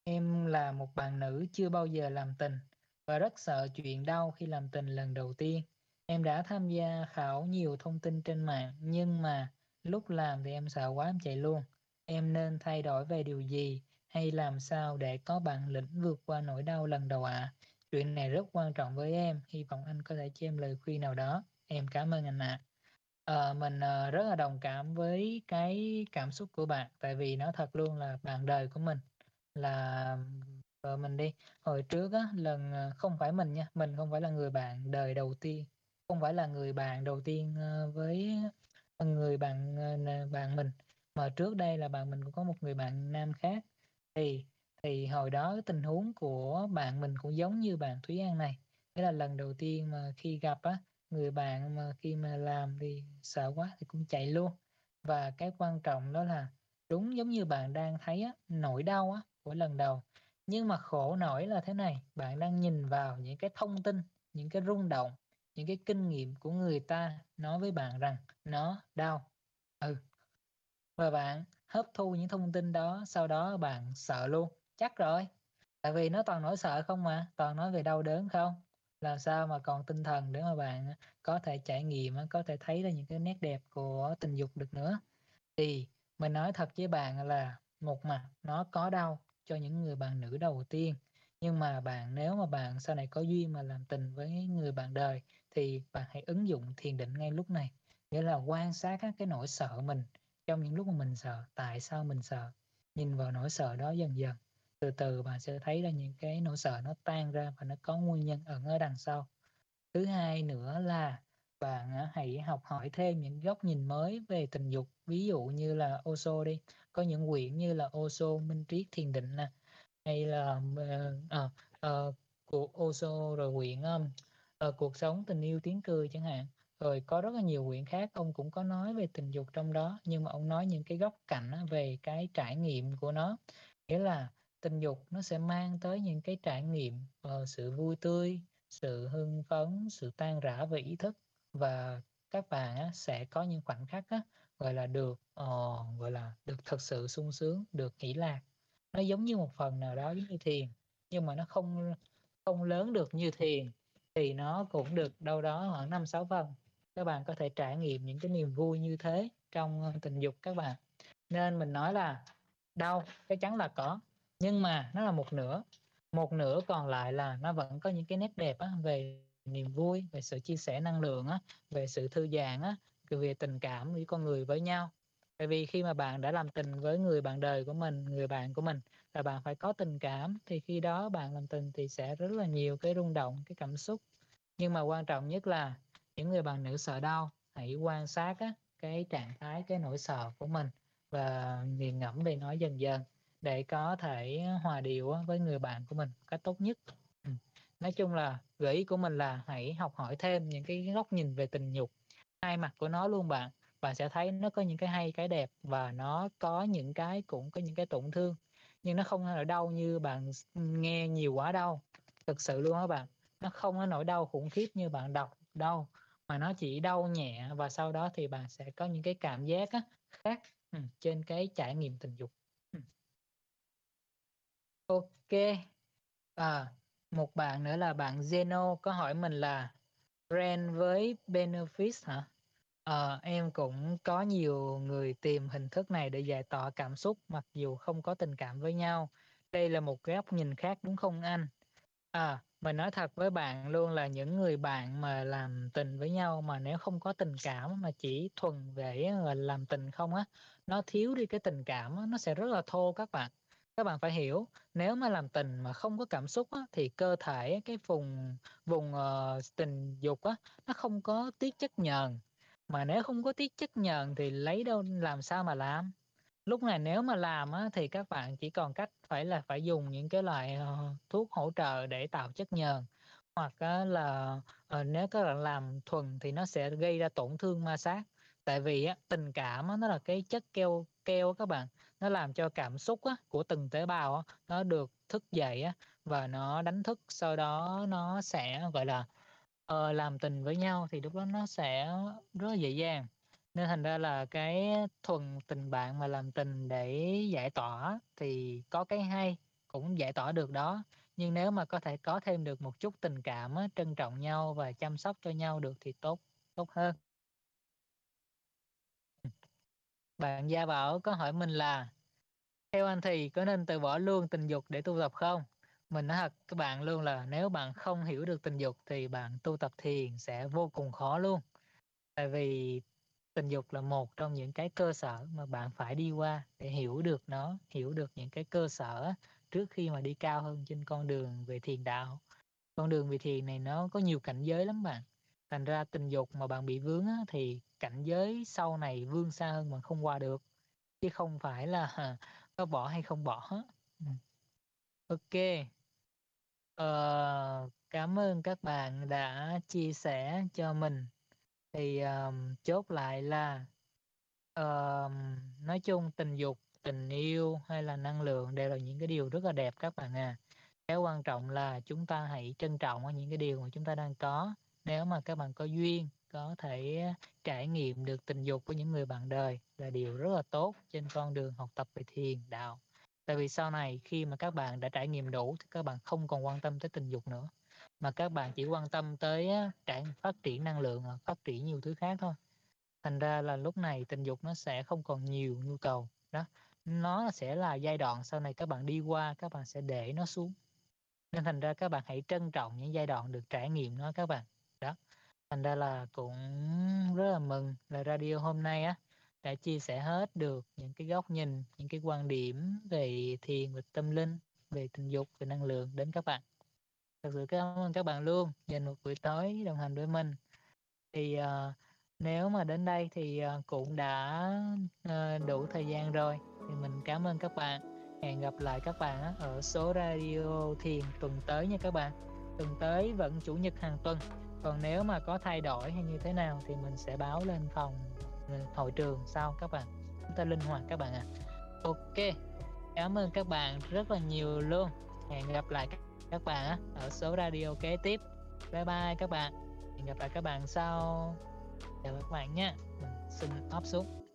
"Em là một bạn nữ chưa bao giờ làm tình và rất sợ chuyện đau khi làm tình lần đầu tiên. Em đã tham gia khảo nhiều thông tin trên mạng nhưng mà lúc làm thì em sợ quá em chạy luôn. Em nên thay đổi về điều gì hay làm sao để có bản lĩnh vượt qua nỗi đau lần đầu ạ? Chuyện này rất quan trọng với em, hy vọng anh có thể cho em lời khuyên nào đó. Em cảm ơn anh ạ." Ờ, mình, ờ, rất là đồng cảm với cái cảm xúc của bạn, tại vì nó thật luôn là bạn đời của mình là vợ mình đi, hồi trước á, lần ờ, không phải mình nha, mình không phải là người bạn đời đầu tiên, không phải là người bạn đầu tiên, ờ, với người bạn, ờ, bạn mình, mà trước đây là bạn mình cũng có một người bạn nam khác. Thì thì hồi đó cái tình huống của bạn mình cũng giống như bạn Thúy An này, nghĩa là lần đầu tiên mà khi gặp á, người bạn mà khi mà làm thì sợ quá thì cũng chạy luôn. Và cái quan trọng đó là đúng giống như bạn đang thấy á, nỗi đau á, của lần đầu, nhưng mà khổ nổi là thế này, bạn đang nhìn vào những cái thông tin, những cái rung động, những cái kinh nghiệm của người ta nói với bạn rằng nó đau. Ừ. Và bạn hấp thu những thông tin đó, sau đó bạn sợ luôn, chắc rồi, tại vì nó toàn nỗi sợ không mà, toàn nói về đau đớn không, làm sao mà còn tinh thần để mà bạn à, có thể trải nghiệm à, có thể thấy ra những cái nét đẹp của tình dục được nữa. Thì mình nói thật với bạn là một mặt nó có đau cho những người bạn nữ đầu tiên, nhưng mà bạn nếu mà bạn sau này có duyên mà làm tình với người bạn đời thì bạn hãy ứng dụng thiền định ngay lúc này, nghĩa là quan sát các cái nỗi sợ mình trong những lúc mà mình sợ, tại sao mình sợ, nhìn vào nỗi sợ đó dần dần, từ từ bạn sẽ thấy ra những cái nỗi sợ nó tan ra và nó có nguyên nhân ẩn ở đằng sau. Thứ hai nữa là bạn à, hãy học hỏi thêm những góc nhìn mới về tình dục, ví dụ như là Osho đi, có những quyển như là Osho Minh Triết Thiền Định nè, hay là, ờ, ờ, ờ của Osho rồi quyển, um, ờ, Cuộc Sống, Tình Yêu, Tiếng Cười chẳng hạn. Rồi có rất là nhiều quyển khác ông cũng có nói về tình dục trong đó, nhưng mà ông nói những cái góc cạnh về cái trải nghiệm của nó, nghĩa là tình dục nó sẽ mang tới những cái trải nghiệm, uh, sự vui tươi, sự hưng phấn, sự tan rã về ý thức và các bạn á, sẽ có những khoảnh khắc á, gọi là, được, uh, gọi là, được thật sự sung sướng, được nghỉ lạc. Nó giống như một phần nào đó giống như thiền, nhưng mà nó không không lớn được như thiền, thì nó cũng được đâu đó khoảng 5-6 phần. Các bạn có thể trải nghiệm những cái niềm vui như thế trong, ờ, tình dục các bạn. Nên mình nói là đau chắc chắn là có, nhưng mà nó là một nửa, một nửa còn lại là nó vẫn có những cái nét đẹp á, về niềm vui, về sự chia sẻ năng lượng á, về sự thư giãn á, về tình cảm giữa con người với nhau. Tại vì khi mà bạn đã làm tình với người bạn đời của mình, người bạn của mình là bạn phải có tình cảm, thì khi đó bạn làm tình thì sẽ rất là nhiều cái rung động, cái cảm xúc. Nhưng mà quan trọng nhất là những người bạn nữ sợ đau, hãy quan sát á, cái trạng thái, cái nỗi sợ của mình và nghiền ngẫm về nó dần dần để có thể hòa điệu với người bạn của mình cách tốt nhất. Ừ. Nói chung là gợi ý của mình là hãy học hỏi thêm những cái góc nhìn về tình dục, hai mặt của nó luôn bạn. Bạn sẽ thấy nó có những cái hay, cái đẹp và nó có những cái cũng có những cái tổn thương, nhưng nó không ở đau như bạn nghe nhiều quá đâu. Thực sự luôn á bạn, nó không có nỗi đau khủng khiếp như bạn đọc đâu, mà nó chỉ đau nhẹ và sau đó thì bạn sẽ có những cái cảm giác á, khác, ừ, trên cái trải nghiệm tình dục. OK. À, một bạn nữa là bạn Zeno có hỏi mình là brand với benefits hả? À, em cũng có nhiều người tìm hình thức này để giải tỏa cảm xúc mặc dù không có tình cảm với nhau. Đây là một góc nhìn khác đúng không anh? À, mình nói thật với bạn luôn là những người bạn mà làm tình với nhau mà nếu không có tình cảm mà chỉ thuần về làm tình không á, nó thiếu đi cái tình cảm á, nó sẽ rất là thô các bạn. Các bạn phải hiểu, nếu mà làm tình mà không có cảm xúc á, thì cơ thể cái vùng vùng uh, tình dục á, nó không có tiết chất nhờn. Mà nếu không có tiết chất nhờn thì lấy đâu làm sao mà làm? Lúc này nếu mà làm á, thì các bạn chỉ còn cách phải là phải dùng những cái loại, uh, thuốc hỗ trợ để tạo chất nhờn, hoặc á là, uh, nếu các bạn làm thuần thì nó sẽ gây ra tổn thương ma sát. Tại vì á, tình cảm á, nó là cái chất keo keo các bạn, nó làm cho cảm xúc á, của từng tế bào á, nó được thức dậy á, và nó đánh thức, sau đó nó sẽ, gọi là, uh, làm tình với nhau thì lúc đó nó sẽ rất là dễ dàng. Nên thành ra là cái thuần tình bạn mà làm tình để giải tỏa thì có cái hay, cũng giải tỏa được đó. Nhưng nếu mà có thể có thêm được một chút tình cảm á, trân trọng nhau và chăm sóc cho nhau được thì tốt tốt hơn. Bạn Gia Bảo có hỏi mình là theo anh thì có nên từ bỏ luôn tình dục để tu tập không? Mình nói thật các bạn luôn là nếu bạn không hiểu được tình dục thì bạn tu tập thiền sẽ vô cùng khó luôn. Tại vì tình dục là một trong những cái cơ sở mà bạn phải đi qua để hiểu được nó, hiểu được những cái cơ sở trước khi mà đi cao hơn trên con đường về thiền đạo. Con đường về thiền này nó có nhiều cảnh giới lắm bạn. Thành ra tình dục mà bạn bị vướng á, thì cảnh giới sau này vươn xa hơn mà không qua được. Chứ không phải là (laughs) có bỏ hay không bỏ. Ừ. Ok. Ờ, cảm ơn các bạn đã chia sẻ cho mình thì um, chốt lại là uh, nói chung tình dục tình yêu hay là năng lượng đều là những cái điều rất là đẹp các bạn à cái quan trọng là chúng ta hãy trân trọng những cái điều mà chúng ta đang có nếu mà các bạn có duyên có thể trải nghiệm được tình dục của những người bạn đời là điều rất là tốt trên con đường học tập về thiền, đạo. Tại vì sau này khi mà các bạn đã trải nghiệm đủ thì các bạn không còn quan tâm tới tình dục nữa, mà các bạn chỉ quan tâm tới trải phát triển năng lượng à, phát triển nhiều thứ khác thôi. Thành ra là lúc này tình dục nó sẽ không còn nhiều nhu cầu, đó. Nó sẽ là giai đoạn sau này các bạn đi qua, các bạn sẽ để nó xuống. Nên thành ra các bạn hãy trân trọng những giai đoạn được trải nghiệm nó, các bạn, đó thành ra là cũng rất là mừng là radio hôm nay á đã chia sẻ hết được những cái góc nhìn những cái quan điểm về thiền về tâm linh về tình dục về năng lượng đến các bạn. Thật sự cảm ơn các bạn luôn dành một buổi tối đồng hành với mình. Thì uh, nếu mà đến đây thì uh, cũng đã uh, đủ thời gian rồi. Thì mình cảm ơn các bạn. Hẹn gặp lại các bạn ở số radio thiền tuần tới nha các bạn. Tuần tới vẫn chủ nhật hàng tuần còn nếu mà có thay đổi hay như thế nào thì mình sẽ báo lên phòng ừ, hội trường sau các bạn. Chúng ta linh hoạt các bạn ạ. À. ok, cảm ơn các bạn rất là nhiều luôn. Hẹn gặp lại các bạn ở số radio kế tiếp. Bye bye các bạn. Hẹn gặp lại các bạn sau. Chào các bạn nhé xin off xuống.